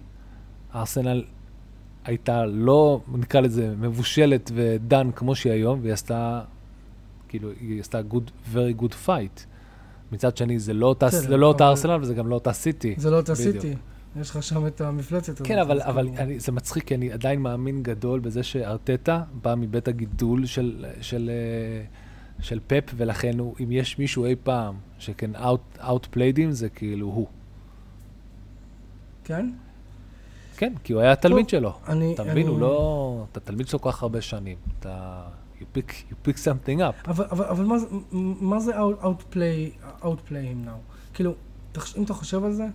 ארסנל הייתה לא, נקרא לזה, מבושלת ודן כמו שהיא היום, והיא עשתה, כאילו, היא עשתה good, very good fight. מצד שני, זה לא אותה, זה לא אותה ארסנל וזה גם לא אותה סיטי. זה לא אותה סיטי. יש לך שם את המפלצת הזאת. כן, אבל, אבל אני, זה מצחיק, כי אני עדיין מאמין גדול בזה שארטטה בא מבית הגידול של, של, אה, של פפ, ולכן הוא, אם יש מישהו אי פעם שכן out, outplayed him, זה כאילו הוא. כן? כן, כי הוא היה התלמיד שלו. אני, אתה מבין, אני... הוא לא... אתה תלמיד שלו כל כך הרבה שנים. אתה... you pick, you pick something up. אבל, אבל, אבל מה, מה זה out, outplay, outplay him now? כאילו, אם אתה חושב על זה,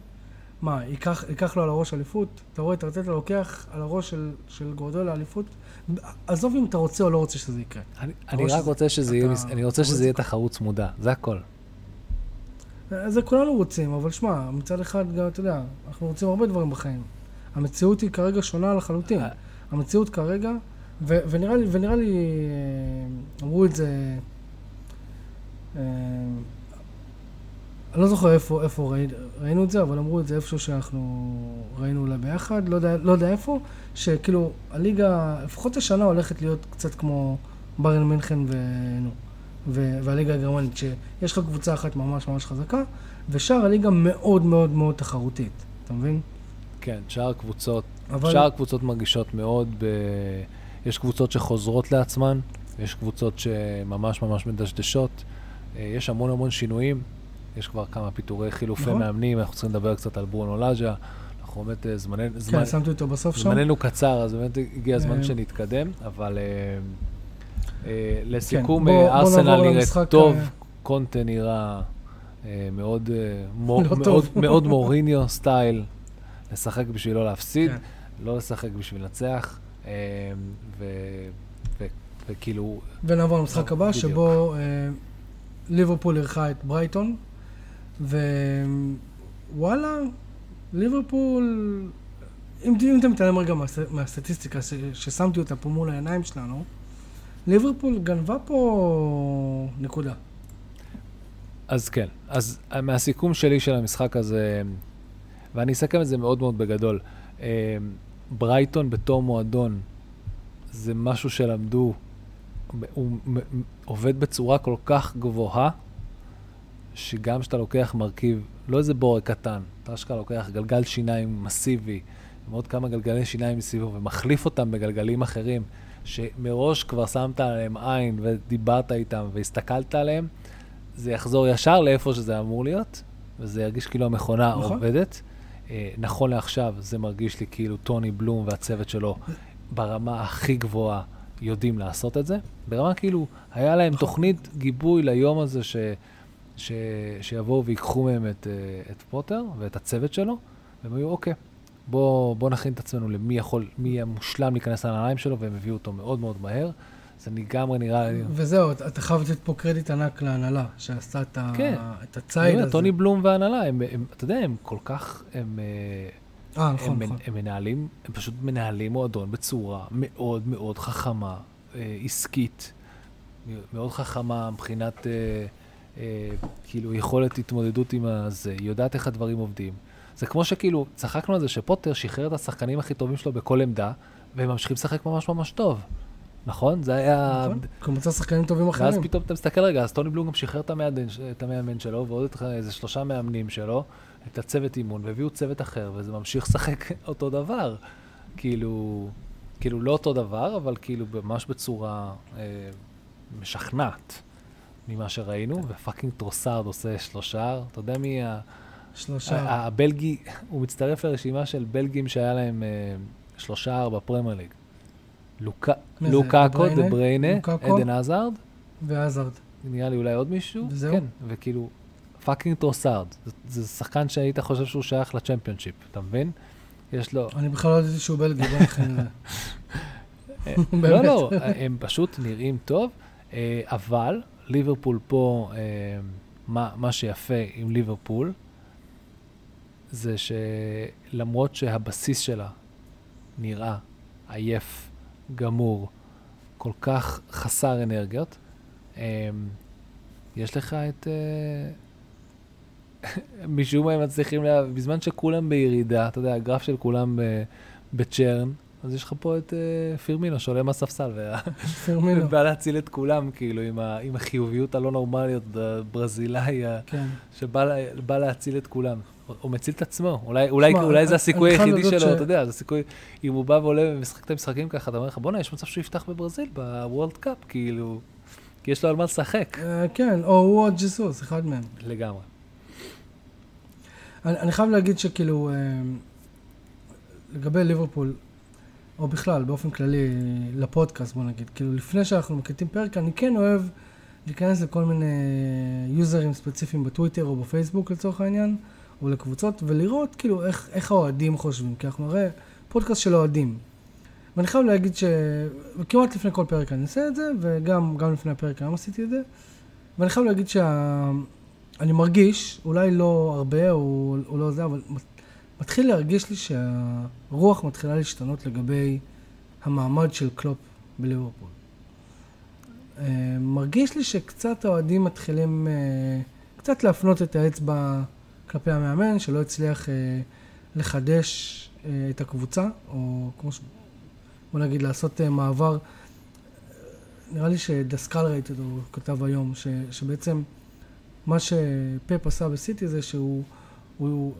מה, ייקח, ייקח לו על הראש אליפות? אתה רואה את ארטטה לוקח על הראש של, של גורדולה אליפות? עזוב אם אתה רוצה או לא רוצה שזה יקרה. אני, אני רק רוצה שזה יהיה, אני רוצה שזה יהיה תחרות צמודה, זה הכל. זה כולנו רוצים, אבל שמע, מצד אחד גם, אתה יודע, אנחנו רוצים הרבה דברים בחיים. המציאות היא כרגע שונה לחלוטין. אה. המציאות כרגע, ו, ונראה לי, ונראה לי, אה, אמרו את זה, אה, אני לא זוכר איפה, איפה ראי, ראינו את זה, אבל אמרו את זה איפשהו שאנחנו ראינו אולי ביחד, לא יודע, לא יודע איפה, שכאילו הליגה, לפחות השנה הולכת להיות קצת כמו בריין מינכן ונו, ו, והליגה הגרמנית, שיש לך קבוצה אחת ממש ממש חזקה, ושאר הליגה מאוד מאוד מאוד תחרותית, אתה מבין? כן, שאר הקבוצות, אבל... שאר הקבוצות מרגישות מאוד, ב... יש קבוצות שחוזרות לעצמן, יש קבוצות שממש ממש מדשדשות, אה, יש המון המון שינויים. יש כבר כמה פיטורי חילופי נכון. מאמנים, אנחנו צריכים לדבר קצת על ברונו לאז'ה. אנחנו באמת, אה, זמננו... כן, זמן, שמתי אותו בסוף שם. זמננו קצר, אז באמת הגיע הזמן אה, שנתקדם, אבל אה, אה, לסיכום, כן, בוא, ארסנל בוא נראית טוב, אה... קונטה נראה אה, מאוד, אה, לא מאוד, מאוד מוריניו סטייל, לשחק בשביל לא להפסיד, כן. לא לשחק בשביל לנצח, אה, ו, ו, וכאילו... ונעבור למשחק הבא, בדיוק. שבו... אה, ליברפול אירחה את ברייטון, ווואלה, ליברפול, אם, אם אתה מתעלם רגע מה, מהסטטיסטיקה ש, ששמתי אותה פה מול העיניים שלנו, ליברפול גנבה פה נקודה. אז כן, אז מהסיכום שלי של המשחק הזה, ואני אסכם את זה מאוד מאוד בגדול, אה, ברייטון בתור מועדון זה משהו שלמדו, הוא עובד בצורה כל כך גבוהה, שגם כשאתה לוקח מרכיב, לא איזה בורג קטן, אתה אשכרה לוקח גלגל שיניים מסיבי, עם עוד כמה גלגלי שיניים מסביבו, ומחליף אותם בגלגלים אחרים, שמראש כבר שמת עליהם עין ודיברת איתם והסתכלת עליהם, זה יחזור ישר לאיפה שזה אמור להיות, וזה ירגיש כאילו המכונה נכון. עובדת. אה, נכון לעכשיו, זה מרגיש לי כאילו טוני בלום והצוות שלו ברמה הכי גבוהה יודעים לעשות את זה. ברמה כאילו, היה להם נכון. תוכנית גיבוי ליום הזה ש... ש... שיבואו ויקחו מהם את, אה, את פוטר ואת הצוות שלו, והם היו, אוקיי, בואו בוא נכין את עצמנו למי יכול, מי המושלם להיכנס לנעליים שלו, והם הביאו אותו מאוד מאוד מהר. זה לגמרי נראה לי... וזהו, אתה חייב לתת פה קרדיט ענק להנהלה, שעשתה את, כן. את הציד הזה. טוני בלום והנהלה, הם, הם, אתה יודע, הם כל כך, הם, אה, נכון, הם, נכון. הם מנהלים, הם פשוט מנהלים מועדון בצורה מאוד מאוד חכמה, אה, עסקית, מאוד חכמה מבחינת... אה, אה, כאילו יכולת התמודדות עם הזה, היא יודעת איך הדברים עובדים. זה כמו שכאילו, צחקנו על זה שפוטר שחרר את השחקנים הכי טובים שלו בכל עמדה, והם ממשיכים לשחק ממש ממש טוב. נכון? זה היה... נכון? מצא שחקנים טובים ואז אחרים. פתאום אתה מסתכל רגע, אז טוני בלום גם שחרר את המאמן, שלו, ועוד איזה שלושה מאמנים שלו, את הצוות אימון, והביאו צוות אחר, וזה ממשיך לשחק אותו דבר. כאילו, כאילו לא אותו דבר, אבל כאילו ממש בצורה אה, משכנעת ממה שראינו, ו fucking טרוסארד עושה שלושה, אתה יודע מי ה... שלושה. הבלגי, הוא מצטרף לרשימה של בלגים שהיה להם אה, שלושה ארבע פרמייר ליג. לוקאקו? דה בריינה? עדן עזארד, ועזרד. נראה לי אולי עוד מישהו. וזהו? כן, וכאילו, fucking טרוסארד. זה, שחקן שהיית חושב שהוא שייך לצ'מפיונשיפ, אתה מבין? יש לו... אני בכלל לא ידעתי שהוא בלגי, בוא לזה. אה. לא, לא, הם פשוט נראים טוב, אה, אבל ליברפול פה, אה, מה, מה שיפה עם ליברפול, זה שלמרות שהבסיס שלה נראה עייף, גמור, כל כך חסר אנרגיות, אה, יש לך את... אה, משום מה הם מצליחים, לה... בזמן שכולם בירידה, אתה יודע, הגרף של כולם ב... בצ'רן, אז יש לך פה את uh, פירמינו שעולה מהספסל. ובא להציל את כולם, כאילו, עם, ה... עם החיוביות הלא נורמליות, הברזילאי, כן. שבא לה... בא להציל את כולם. הוא- מציל את עצמו, אולי, זה הסיכוי היחידי שלו, ש- אתה יודע, זה סיכוי, אם הוא בא ועולה ומשחק את המשחקים ככה, אתה אומר לך, בואנה, יש מצב שהוא יפתח בברזיל, בוורלד קאפ, כאילו, כי יש לו על מה לשחק, אה, כן, או הוא או ג'סוס, אחד מהם. לגמרי. אני, אני חייב להגיד שכאילו, אה, לגבי ליברפול, או בכלל, באופן כללי, לפודקאסט, בוא נגיד, כאילו, לפני שאנחנו מקליטים פרק, אני כן אוהב להיכנס לכל מיני יוזרים ספציפיים בטוויטר או בפייסבוק לצורך העניין, או לקבוצות, ולראות כאילו איך, איך האוהדים חושבים, כי אנחנו הרי פודקאסט של אוהדים. ואני חייב להגיד ש... וכמעט לפני כל פרק אני עושה את זה, וגם גם לפני הפרק היום עשיתי את זה, ואני חייב להגיד שה... אני מרגיש, אולי לא הרבה או, או לא זה, אבל מתחיל להרגיש לי שהרוח מתחילה להשתנות לגבי המעמד של קלופ בליברפול. אה, מרגיש לי שקצת האוהדים מתחילים אה, קצת להפנות את האצבע כלפי המאמן, שלא הצליח אה, לחדש את הקבוצה, או כמו ש... בוא נגיד לעשות מעבר. נראה לי שדסקל ראיתי אותו, הוא כתב היום, ש, שבעצם מה שפפ עשה בסיטי זה שהוא הוא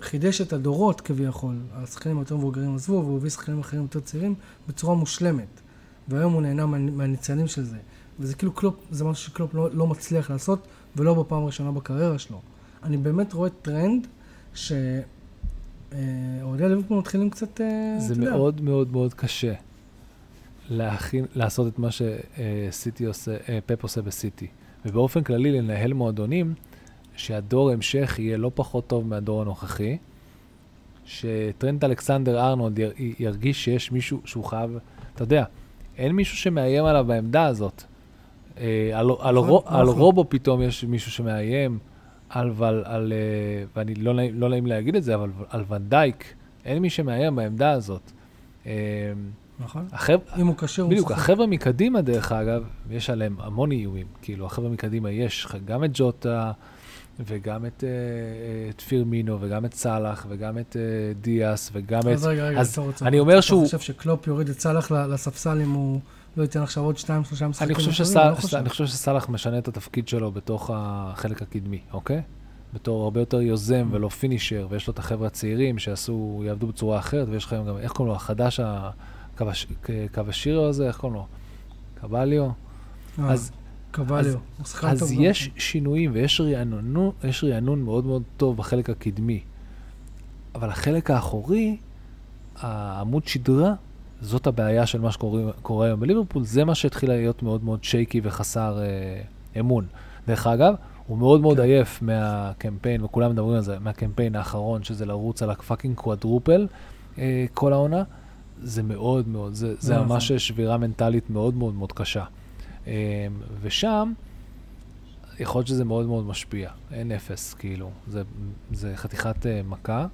חידש את הדורות כביכול. השחקנים היותר מבוגרים עזבו והוא הביא שחקנים אחרים יותר צעירים בצורה מושלמת. והיום הוא נהנה מה, מהניצנים של זה. וזה כאילו קלופ, זה משהו שקלופ לא, לא מצליח לעשות, ולא בפעם הראשונה בקריירה שלו. אני באמת רואה טרנד שאוהדי ליברפול מתחילים קצת, אה, זה מאוד מאוד מאוד קשה להכין, לעשות את מה שסיטי עושה, אה, פפ עושה בסיטי. ובאופן כללי לנהל מועדונים, שהדור המשך יהיה לא פחות טוב מהדור הנוכחי, שטרנט אלכסנדר ארנולד יר- ירגיש שיש מישהו שהוא חייב, אתה יודע, אין מישהו שמאיים עליו בעמדה הזאת. אה, על, על, נכון, על נכון. רובו פתאום יש מישהו שמאיים, על, על, על אה, ואני לא נעים, לא נעים להגיד את זה, אבל על ונדייק, אין מי שמאיים בעמדה הזאת. אה, נכון? אם הוא כשיר, הוא בדיוק, משחק. החבר'ה מקדימה, דרך אגב, יש עליהם המון איומים. כאילו, החבר'ה מקדימה, יש גם את ג'וטה, וגם את, אה, את פירמינו, וגם את סאלח, וגם את אה, דיאס, וגם את... אז רגע, רגע, אז עצור, עצור. אני אומר אתה שהוא- חושב שקלופ יוריד את סאלח לספסל אם הוא לא ייתן עכשיו עוד שתיים, שלושה משחקים? אני חושב, לא. אני חושב שסאלח משנה את התפקיד שלו בתוך החלק הקדמי, אוקיי? בתור הרבה יותר יוזם ולא פינישר, ויש לו את החבר'ה הצעירים שיעשו, יעבדו בצורה אחרת, ויש לכם גם, איך קוראים לו, החדש, הקוואשירו הזה, איך קוראים לו? קבליו? אז אז- הוא שחקן אז טוב גם. יש שינויים ויש רענון, יש רענון מאוד מאוד טוב בחלק הקדמי. אבל החלק האחורי, העמוד שדרה, זאת הבעיה של מה שקורה קורה היום בליברפול, זה מה שהתחיל להיות מאוד מאוד שייקי וחסר אה, אמון. דרך אגב, הוא מאוד מאוד כן. עייף מהקמפיין, וכולם מדברים על זה, מהקמפיין האחרון, שזה לרוץ על הפאקינג קוואדרופל אה, כל העונה. זה מאוד מאוד, זה, זה נכון. ממש שבירה מנטלית מאוד מאוד מאוד קשה. אה, ושם, יכול להיות שזה מאוד מאוד משפיע, אין אפס, כאילו, זה, זה חתיכת אה, מכה.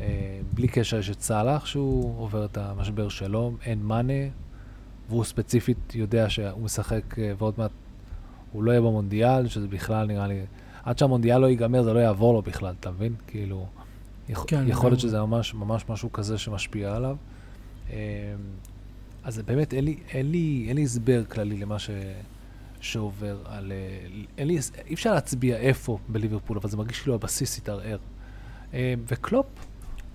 אה, בלי קשר יש את סאלח, שהוא עובר את המשבר שלו, אין מאנה, והוא ספציפית יודע שהוא משחק, אה, ועוד מעט הוא לא יהיה במונדיאל, שזה בכלל נראה לי... עד שהמונדיאל לא ייגמר, זה לא יעבור לו בכלל, אתה מבין? כאילו, יכ... כן, יכול להיות. שזה ממש ממש משהו כזה שמשפיע עליו. אז באמת, אין לי, אין לי, אין לי הסבר כללי למה ש... שעובר על... אה, אין לי... אי אפשר להצביע איפה בליברפול, אבל זה מרגיש כאילו הבסיס התערער. אמ, וקלופ,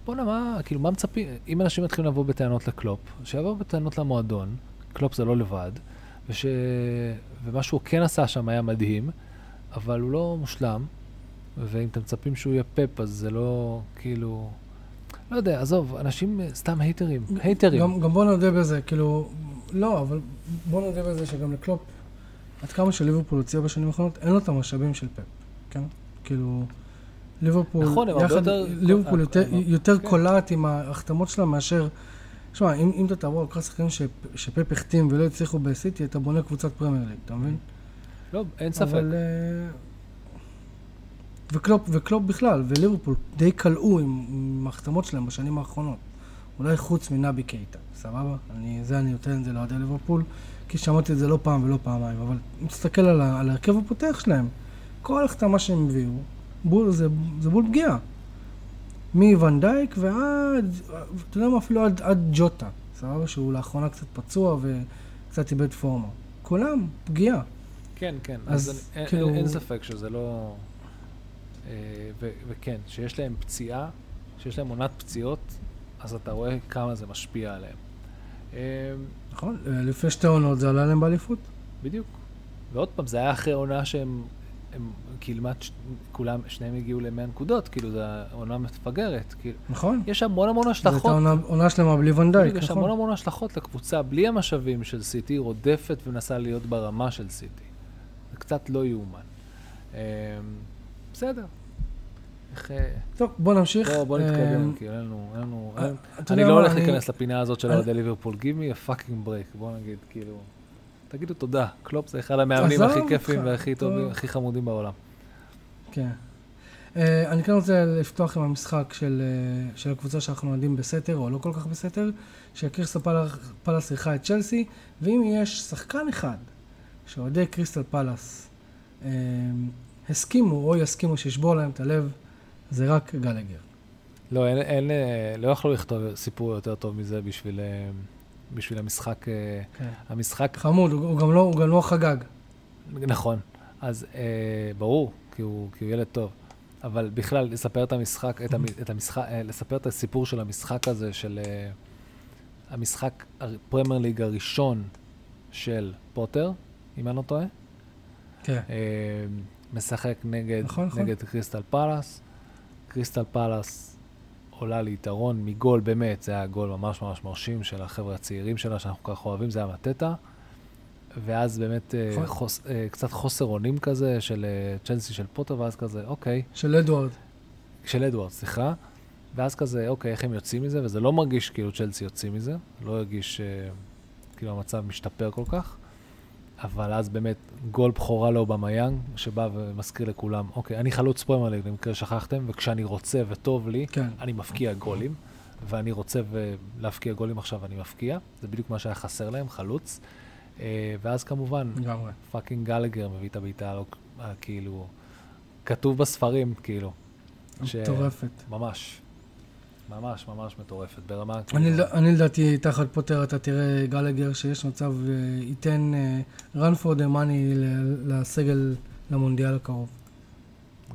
בואנה, מה, כאילו, מה מצפים? אם אנשים מתחילים לבוא בטענות לקלופ, שיבואו בטענות למועדון, קלופ זה לא לבד, וש... ומה שהוא כן עשה שם היה מדהים, אבל הוא לא מושלם, ואם אתם מצפים שהוא יהיה פפ, אז זה לא, כאילו... לא יודע, עזוב, אנשים אה, סתם הייטרים, הייטרים. גם, גם בוא נודה בזה, כאילו, לא, אבל בוא נודה בזה שגם לקלופ, עד כמה שליברפול הוציאה בשנים האחרונות, אין לו את המשאבים של פפ, כן? כאילו, ליברפול, נכון, הרבה יותר- ליברפול אה, יותר, אה, יותר כן. קולעת עם ההחתמות שלה מאשר, שמע, אם, אם אתה תעבור על כל השחקנים שפ- שפפ החתים ולא הצליחו בסיטי, אתה בונה קבוצת פרמייר ליג, אתה מבין? לא, אין ספק. אבל... וקלופ, וקלופ בכלל, וליברפול די קלעו עם, עם ההחתמות שלהם בשנים האחרונות. אולי חוץ מנבי קייטה, סבבה? אני, זה אני נותן את זה לאוהדי ליברפול, כי שמעתי את זה לא פעם ולא פעמיים, אבל מסתכל על, על ההרכב הפותח שלהם, כל החתמה שהם הביאו, בול, זה, זה בול פגיעה. מוונדייק ועד, אתה יודע מה, אפילו עד, עד ג'וטה, סבבה? שהוא לאחרונה קצת פצוע וקצת איבד פורמה. כולם פגיעה. כן, כן, אז אז אני- כאילו- אין- אין ספק שזה לא... אה, ו- וכן, שיש להם פציעה, שיש להם עונת פציעות, אז אתה רואה כמה זה משפיע עליהם. אה, נכון, לפני שתי עונות זה עלה להם באליפות. בדיוק. ועוד פעם, זה היה אחרי עונה שהם, הם כמעט, ש- כולם, שניהם הגיעו ל-100 נקודות, כאילו, זו עונה מפגרת. כאילו, נכון? יש המון המון זו הייתה השלכות. עונה, שלמה בלי ונדייק, בדיוק, יש נכון? המון המון השלכות לקבוצה, בלי המשאבים של סיטי, רודפת ומנסה להיות ברמה של סיטי. זה קצת לא יאומן. בסדר. איך... אה, טוב, בוא נמשיך. בוא, בוא נתקדם, אמ, כאילו, אין לנו... אה, אני לא הולך להיכנס לפינה הזאת של אני- אוהדי ליברפול. Give me a fucking break, בוא נגיד, כאילו... תגידו תודה, קלופ זה אחד המאמנים הכי כיפים והכי טוב. טובים, הכי חמודים בעולם. כן. אה, אני כן רוצה לפתוח עם המשחק של, אה, של הקבוצה שאנחנו אוהדים בסתר, או לא כל כך בסתר, שקריסטל פלאס- אירחה את צ'לסי, ואם יש שחקן אחד שאוהדי קריסטל פלאס אה, הסכימו או יסכימו שישבור להם את הלב, זה רק גלגר. לא, אין, אין, אה, לא יכלו לכתוב סיפור יותר טוב מזה בשביל, אה, בשביל המשחק, אה, כן. המשחק חמוד, הוא, הוא, גם לא, הוא גם לא חגג. נכון. אז אה, ברור, כי הוא, כי הוא ילד טוב. אבל בכלל, לספר את המשחק, את, המ, את המשחק, לספר את הסיפור של המשחק הזה, של אה, המשחק הפרמייר ליג הראשון של פוטר, אם אני לא טועה. כן. אה, משחק נגד, נכון, נכון. נגד קריסטל פלאס. קריסטל פלאס עולה ליתרון מגול, באמת, זה היה גול ממש ממש מרשים של החבר'ה הצעירים שלה, שאנחנו כל כך אוהבים, זה היה מטטה. ואז באמת נכון. חוס, אה, קצת חוסר אונים כזה של אה, צ'לסי של פוטר, ואז כזה, אוקיי, של אדוארד. של אדוארד, סליחה. ואז כזה, אוקיי, איך הם יוצאים מזה? וזה לא מרגיש כאילו צ'לסי יוצאים מזה, לא הרגיש כאילו המצב משתפר כל כך. אבל אז באמת גול בכורה לאובמיאנג, שבא ומזכיר לכולם, אוקיי, אני חלוץ פרמייר ליג, במקרה שכחתם, וכשאני רוצה וטוב לי, כן. אני מפקיע גולים, ואני רוצה להפקיע גולים עכשיו, אני מפקיע. זה בדיוק מה שהיה חסר להם, חלוץ. אה, ואז כמובן. fucking גלגר מביא את הבעיטה, לא, אה, כאילו, כתוב בספרים, כאילו. ש- מטורפת. ממש. ממש ממש מטורפת, ברמה אני, כאילו... אני לדעתי, תחת פוטר אתה תראה גלגר שיש מצב, אה, ייתן אה, run for the money לסגל למונדיאל הקרוב.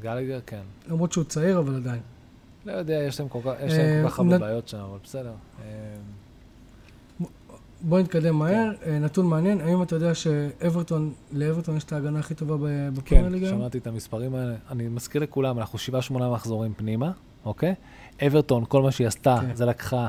גלגר, כן. למרות שהוא צעיר, אבל עדיין. לא יודע, יש להם כל כך, אה, הרבה בעיות שם, אבל בסדר. בוא נתקדם מהר. כן. נתון מעניין, האם אתה יודע שאברטון, לאברטון יש את ההגנה הכי טובה בפרמייר כן, ליג היום? שמעתי את המספרים האלה. אני מזכיר לכולם, אנחנו שבעה, שמונה מחזורים פנימה, אוקיי? אברטון, כל מה שהיא עשתה, כן. זה לקחה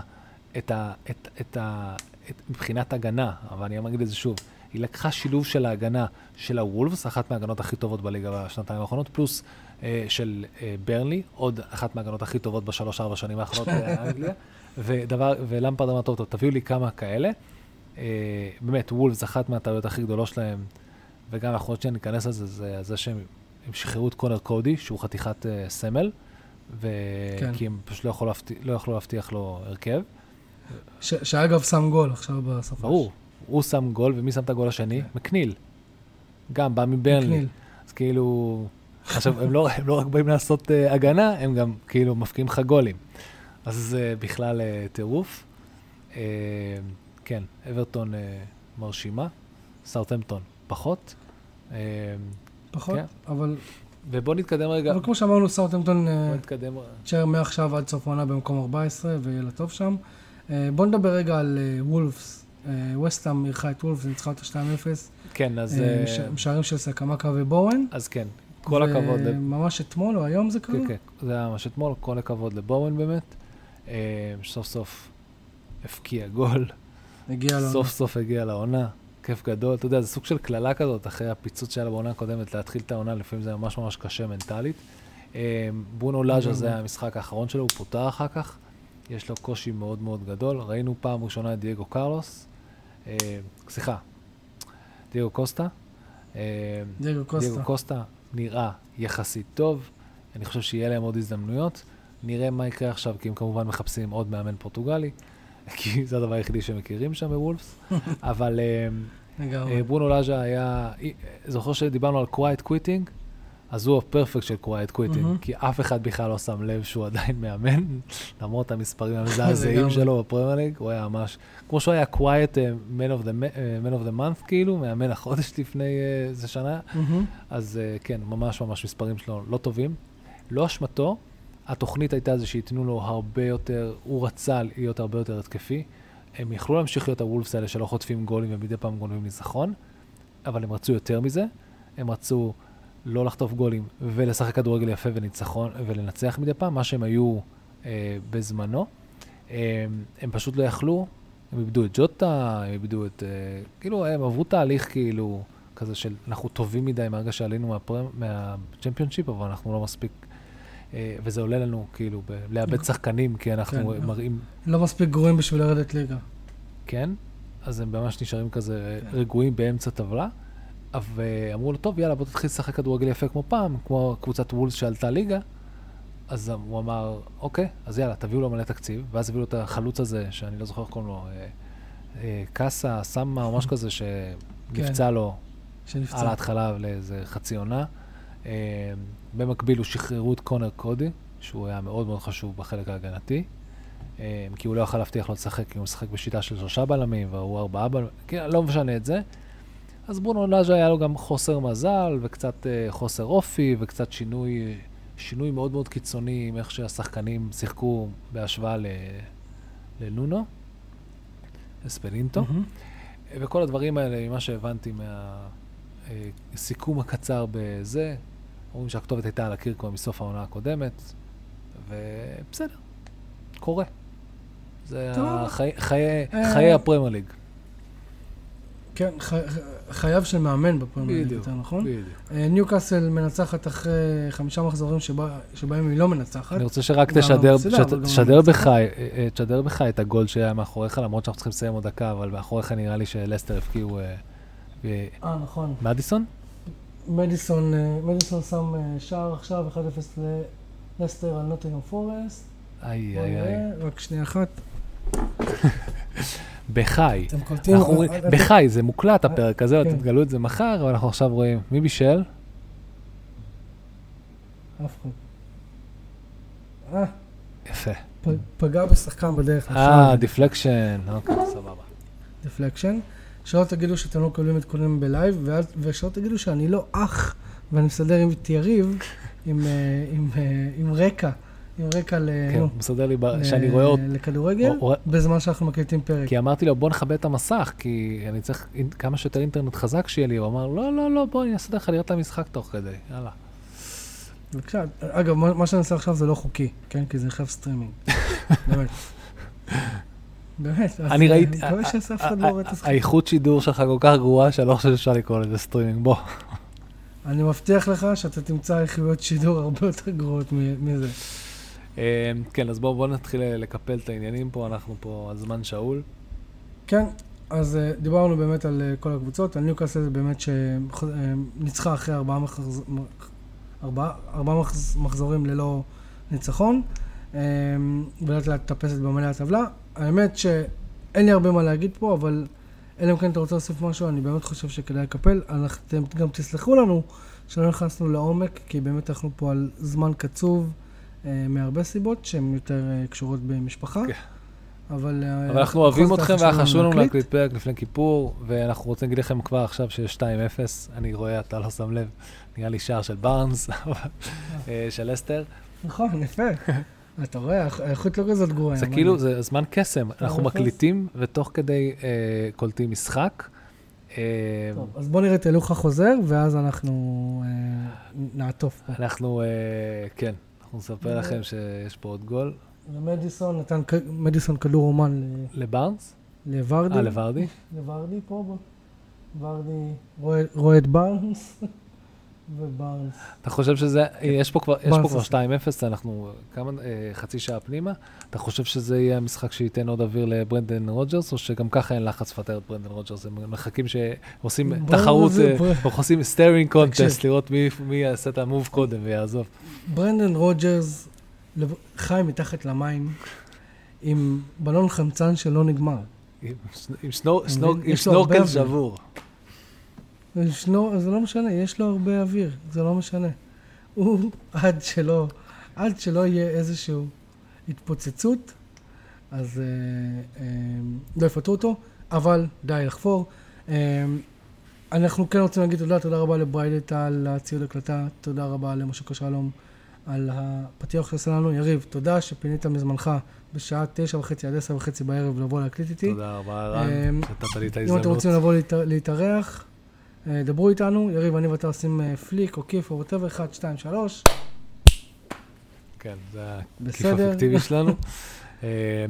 את ה... את, את ה את, מבחינת הגנה, אבל אני אגיד את זה שוב, היא לקחה שילוב של ההגנה של הוולפס, אחת מההגנות הכי טובות בליגה בשנתיים האחרונות, פלוס אה, של אה, ברנלי, עוד אחת מההגנות הכי טובות בשלוש-ארבע שנים האחרונות באנגליה, ודבר, ולמפרד אמר, טוב, טוב, תביאו לי כמה כאלה. אה, באמת, וולפס, אחת מהטעויות הכי גדולות שלהם, וגם אנחנו עוד שניה ניכנס לזה, זה זה שהם הם שחררו את קונר קודי, שהוא חתיכת uh, סמל, ו... כן. כי הם פשוט לא, יכול להבטיח, לא יכלו להבטיח לו הרכב. ש- שאגב שם גול עכשיו בסוף. ברור, הוא שם גול, ומי שם את הגול השני? כן. מקניל. גם בא מברנלי. אז כאילו, עכשיו, הם לא, הם לא רק באים לעשות uh, הגנה, הם גם כאילו מפקיעים לך גולים. אז זה בכלל uh, טירוף. Uh, כן, אברטון uh, מרשימה, סאוטהמפטון פחות. Uh, פחות, כן. אבל ובוא נתקדם רגע. אבל כמו שאמרנו, סאוטהמפטון אה. תישאר מעכשיו עד סוף העונה במקום 14 ויהיה לה טוב שם. אה, בוא נדבר רגע על אה, וולפס. ווסטהאם אירחה את וולפס, ניצחה אותה 2-0. כן, אז, אה, uh, ש- שערים של סקמקה ובורן. אז כן, כל הכבוד. ממש אתמול או היום זה קרה? כן, כן, זה היה ממש אתמול, כל הכבוד לבורן באמת. סוף סוף הפקיע גול, הגיע לו. סוף סוף הגיע לעונה, כיף גדול. אתה יודע, זה סוג של קללה כזאת, אחרי הפיצוץ שהיה בעונה הקודמת, להתחיל את העונה, לפעמים זה ממש ממש קשה מנטלית. אה, בונו לאז'ה. זה המשחק האחרון שלו, הוא פוטר אחר כך. יש לו קושי מאוד מאוד גדול. ראינו פעם ראשונה את דייגו קרלוס, אה, סליחה, דייגו קוסטה. אה, דייגו קוסטה. דייגו קוסטה נראה יחסית טוב, אני חושב שיהיה להם עוד הזדמנויות. נראה מה יקרה עכשיו, כי הם כמובן מחפשים עוד מאמן פורטוגלי, כי זה הדבר היחידי שהם מכירים שם בוולפס. אבל אה. אה, ברונו לאז'ה היה, זוכר שדיברנו על quiet quitting? אז הוא ה perfect של quiet quitting, מהמם. כי אף אחד בכלל לא שם לב שהוא עדיין מאמן, למרות המספרים המזעזעים. שלו בפרמייר ליג, הוא היה ממש, כמו שהוא היה quiet man of the month כאילו, מאמן החודש לפני אה, איזה שנה, מהמם. אז כן, ממש ממש מספרים שלו לא טובים. לא אשמתו, התוכנית הייתה זה שייתנו לו הרבה יותר, הוא רצה להיות הרבה יותר התקפי. הם יכלו להמשיך להיות הוולפס האלה שלא חוטפים גולים ומדי פעם גונבים ניצחון, אבל הם רצו יותר מזה. הם רצו לא לחטוף גולים ולשחק כדורגל יפה וניצחון ולנצח מדי פעם, מה שהם היו אה, בזמנו. אה, הם פשוט לא יכלו, הם איבדו את ג'וטה, הם איבדו את... אה, כאילו, הם עברו תהליך כאילו כזה של אנחנו טובים מדי מהרגע שעלינו מהצ'מפיונשיפ, אבל אנחנו לא מספיק... אה, וזה עולה לנו כאילו לאבד שחקנים, כי אנחנו כן. מראים... לא מספיק גרועים בשביל לרדת ליגה. כן, אז הם ממש נשארים כזה כן. רגועים באמצע טבלה. ואמרו לו, טוב, יאללה, בוא תתחיל לשחק כדורגל יפה כמו פעם, כמו קבוצת וולס שעלתה ליגה. אז הוא אמר, אוקיי, אז יאללה, תביאו לו מלא תקציב, ואז הביאו לו את החלוץ הזה, שאני לא זוכר איך קוראים לו, אה, אה, קאסה, סאמה או משהו כזה, שנפצע לו שנפצע. על ההתחלה לאיזה חצי עונה. אה, במקביל, הוא שחררו את קונר קודי, שהוא היה מאוד מאוד חשוב בחלק ההגנתי. אה, כי הוא לא יכל להבטיח לו לשחק, כי הוא משחק בשיטה של שלושה בלמים, והוא ארבעה בלמים, כן, לא משנה את זה. אז ברונו לאז'ה היה לו גם חוסר מזל, וקצת אה, חוסר אופי, וקצת שינוי, שינוי מאוד מאוד קיצוני עם איך שהשחקנים שיחקו בהשוואה ל, לנונו, אספלינטו. מהמם. וכל הדברים האלה, ממה שהבנתי מהסיכום הקצר בזה, אומרים שהכתובת הייתה על הקיר כבר מסוף העונה הקודמת, ובסדר, קורה. זה. החי, חיי, אה. חיי הפרמייר ליג. כן, ח- חייו של מאמן בפרמייר ליג, יותר נכון? בדיוק. אה, ניוקאסל מנצחת אחרי חמישה מחזורים שבה- שבהם היא לא מנצחת. אני רוצה שרק תשדר, תשדר. בך, אה, תשדר בך את הגול שהיה מאחוריך, למרות שאנחנו צריכים לסיים עוד דקה, אבל מאחוריך נראה לי שלסטר הבקיעו אה, נכון. מדיסון? מדיסון, אה, מדיסון שם אה, שער עכשיו, 1-0 ללסטר על נוטינגרם פורסט. איי איי איי. רק שנייה אחת. בחי. אתם קולטים? אה, בחי, זה מוקלט הפרק הזה, כן. אתם תגלו את זה מחר, אבל אנחנו עכשיו רואים מי בישל? אף אחד. אה, יפה. פגע בשחקן בדרך. אה, deflection, אוקיי, סבבה. deflection. שלא תגידו שאתם לא מקבלים עדכונים בלייב, ואל- ושלא תגידו שאני לא אח, ואני מסדר עם את יריב, עם, אה, עם, אה, עם רקע, עם רקע ל... כן, הוא מסדר לי, ב- שאני רואה אותו, לכדורגל, הוא- בזמן שאנחנו מקליטים פרק. כי אמרתי לו, בוא נכבה את המסך, כי אני צריך כמה שיותר אינטרנט חזק שיהיה לי. הוא אמר, לא, לא, לא, בוא, אני אסדר לך לראות את המשחק תוך כדי, יאללה. בבקשה. אגב, מה מה שאני עושה עכשיו זה לא חוקי, כן? כי זה חייב סטרימינג. באמת. באמת. אני אה, ראיתי, אני מקווה שאף אחד לא רואה את המשחק. האיכות שידור שלך כל כך גרועה, שאני לא חושב שאפשר לקרוא לזה סטרימינג, בוא. אני מבטיח לך שאתה תמצא איכויות שידור הרבה יותר גרועות מזה. אה, כן, אז בואו בוא נתחיל אה, לקפל את העניינים פה, אנחנו פה על זמן שאול. כן, אז אה, דיברנו באמת על אה, כל הקבוצות, על ניוקאסל זה באמת שניצחה אחרי ארבעה, מחז... ארבעה, ארבעה מחז... מחזורים ללא ניצחון, אה, ולאט לאט טפסת במלא הטבלה. האמת שאין לי הרבה מה להגיד פה, אבל אלא אם כן אתה רוצה להוסיף משהו, אני באמת חושב שכדאי לקפל. אתם גם תסלחו לנו שלא נכנסנו לעומק, כי באמת אנחנו פה על זמן קצוב אה, מהרבה סיבות שהן יותר אה, קשורות במשפחה. כן. אבל... אה, אבל אנחנו אוהבים אתכם, היה והיה חשוב לנו להקליט. פרק לפני כיפור, ואנחנו רוצים להגיד לכם כבר עכשיו שיש 2-0. אני רואה, אתה לא שם לב, נראה לי שער של בארנס, אבל, אה, של אסתר. נכון, יפה. אתה רואה, האיכ- האיכות לא כזאת גרועה. זה כאילו, זה זמן קסם. אנחנו אפס. מקליטים, ותוך כדי אה, קולטים משחק. אה, טוב, אז בוא נראה את הילוך החוזר, ואז אנחנו אה, נעטוף פה. אנחנו, כן, אנחנו נספר לכם שיש פה עוד גול. ומדיסון נתן, מדיסון כדור אומן ל- לבארנס? לוורדי. אה, לוורדי? לוורדי פה, בוא. ורדי רואה את בארנס, ובארנס. אתה חושב שזה, יש פה כבר, יש פה כבר עושה. 2-0, אנחנו כמה, אה, חצי שעה פנימה. אתה חושב שזה יהיה המשחק שייתן עוד אוויר לברנדן רוג'רס, או שגם ככה אין לחץ לפטר את ברנדן רוג'רס? הם מחכים שעושים תחרות, אה, עושים staring contest. לראות מי יעשה את ה move קודם ויעזוב. ברנדן רוג'רס חי מתחת למים עם בלון חמצן שלא נגמר. עם אוויר. שבור. ישנו, זה לא משנה, יש לו הרבה אוויר, זה לא משנה. הוא, עד שלא, עד שלא יהיה איזושהי התפוצצות, אז אה, אה, לא יפטרו אותו, אבל די לחפור. אה, אנחנו כן רוצים להגיד תודה, תודה רבה לבריידט על הציוד הקלטה, תודה רבה למשה שלום על הפתיח שעשה לנו. יריב, תודה שפינית מזמנך בשעה תשע וחצי עד עשר וחצי בערב לבוא להקליט איתי. תודה רבה, רן, אמ, שנתת לי את אם ההזדמנות. אתם רוצים לבוא להת- להתארח, אה, דברו איתנו, יריב, אני ואתה עושים אה, פליק או כיף או ווטאבר, 1, 2, 3, כן, זה הכיף בסדר. הפיקטיבי שלנו. אה,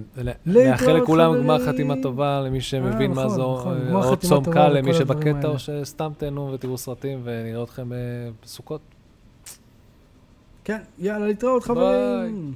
נאחל לכולם חברים. גמר חתימה טובה, למי שמבין מה נכון, זו, נכון, אה, חתימה צום קל למי שבקטע. או שסתם תהנו ותראו סרטים ונראה אתכם אה, בסוכות. כן, יאללה, להתראות ביי. חברים.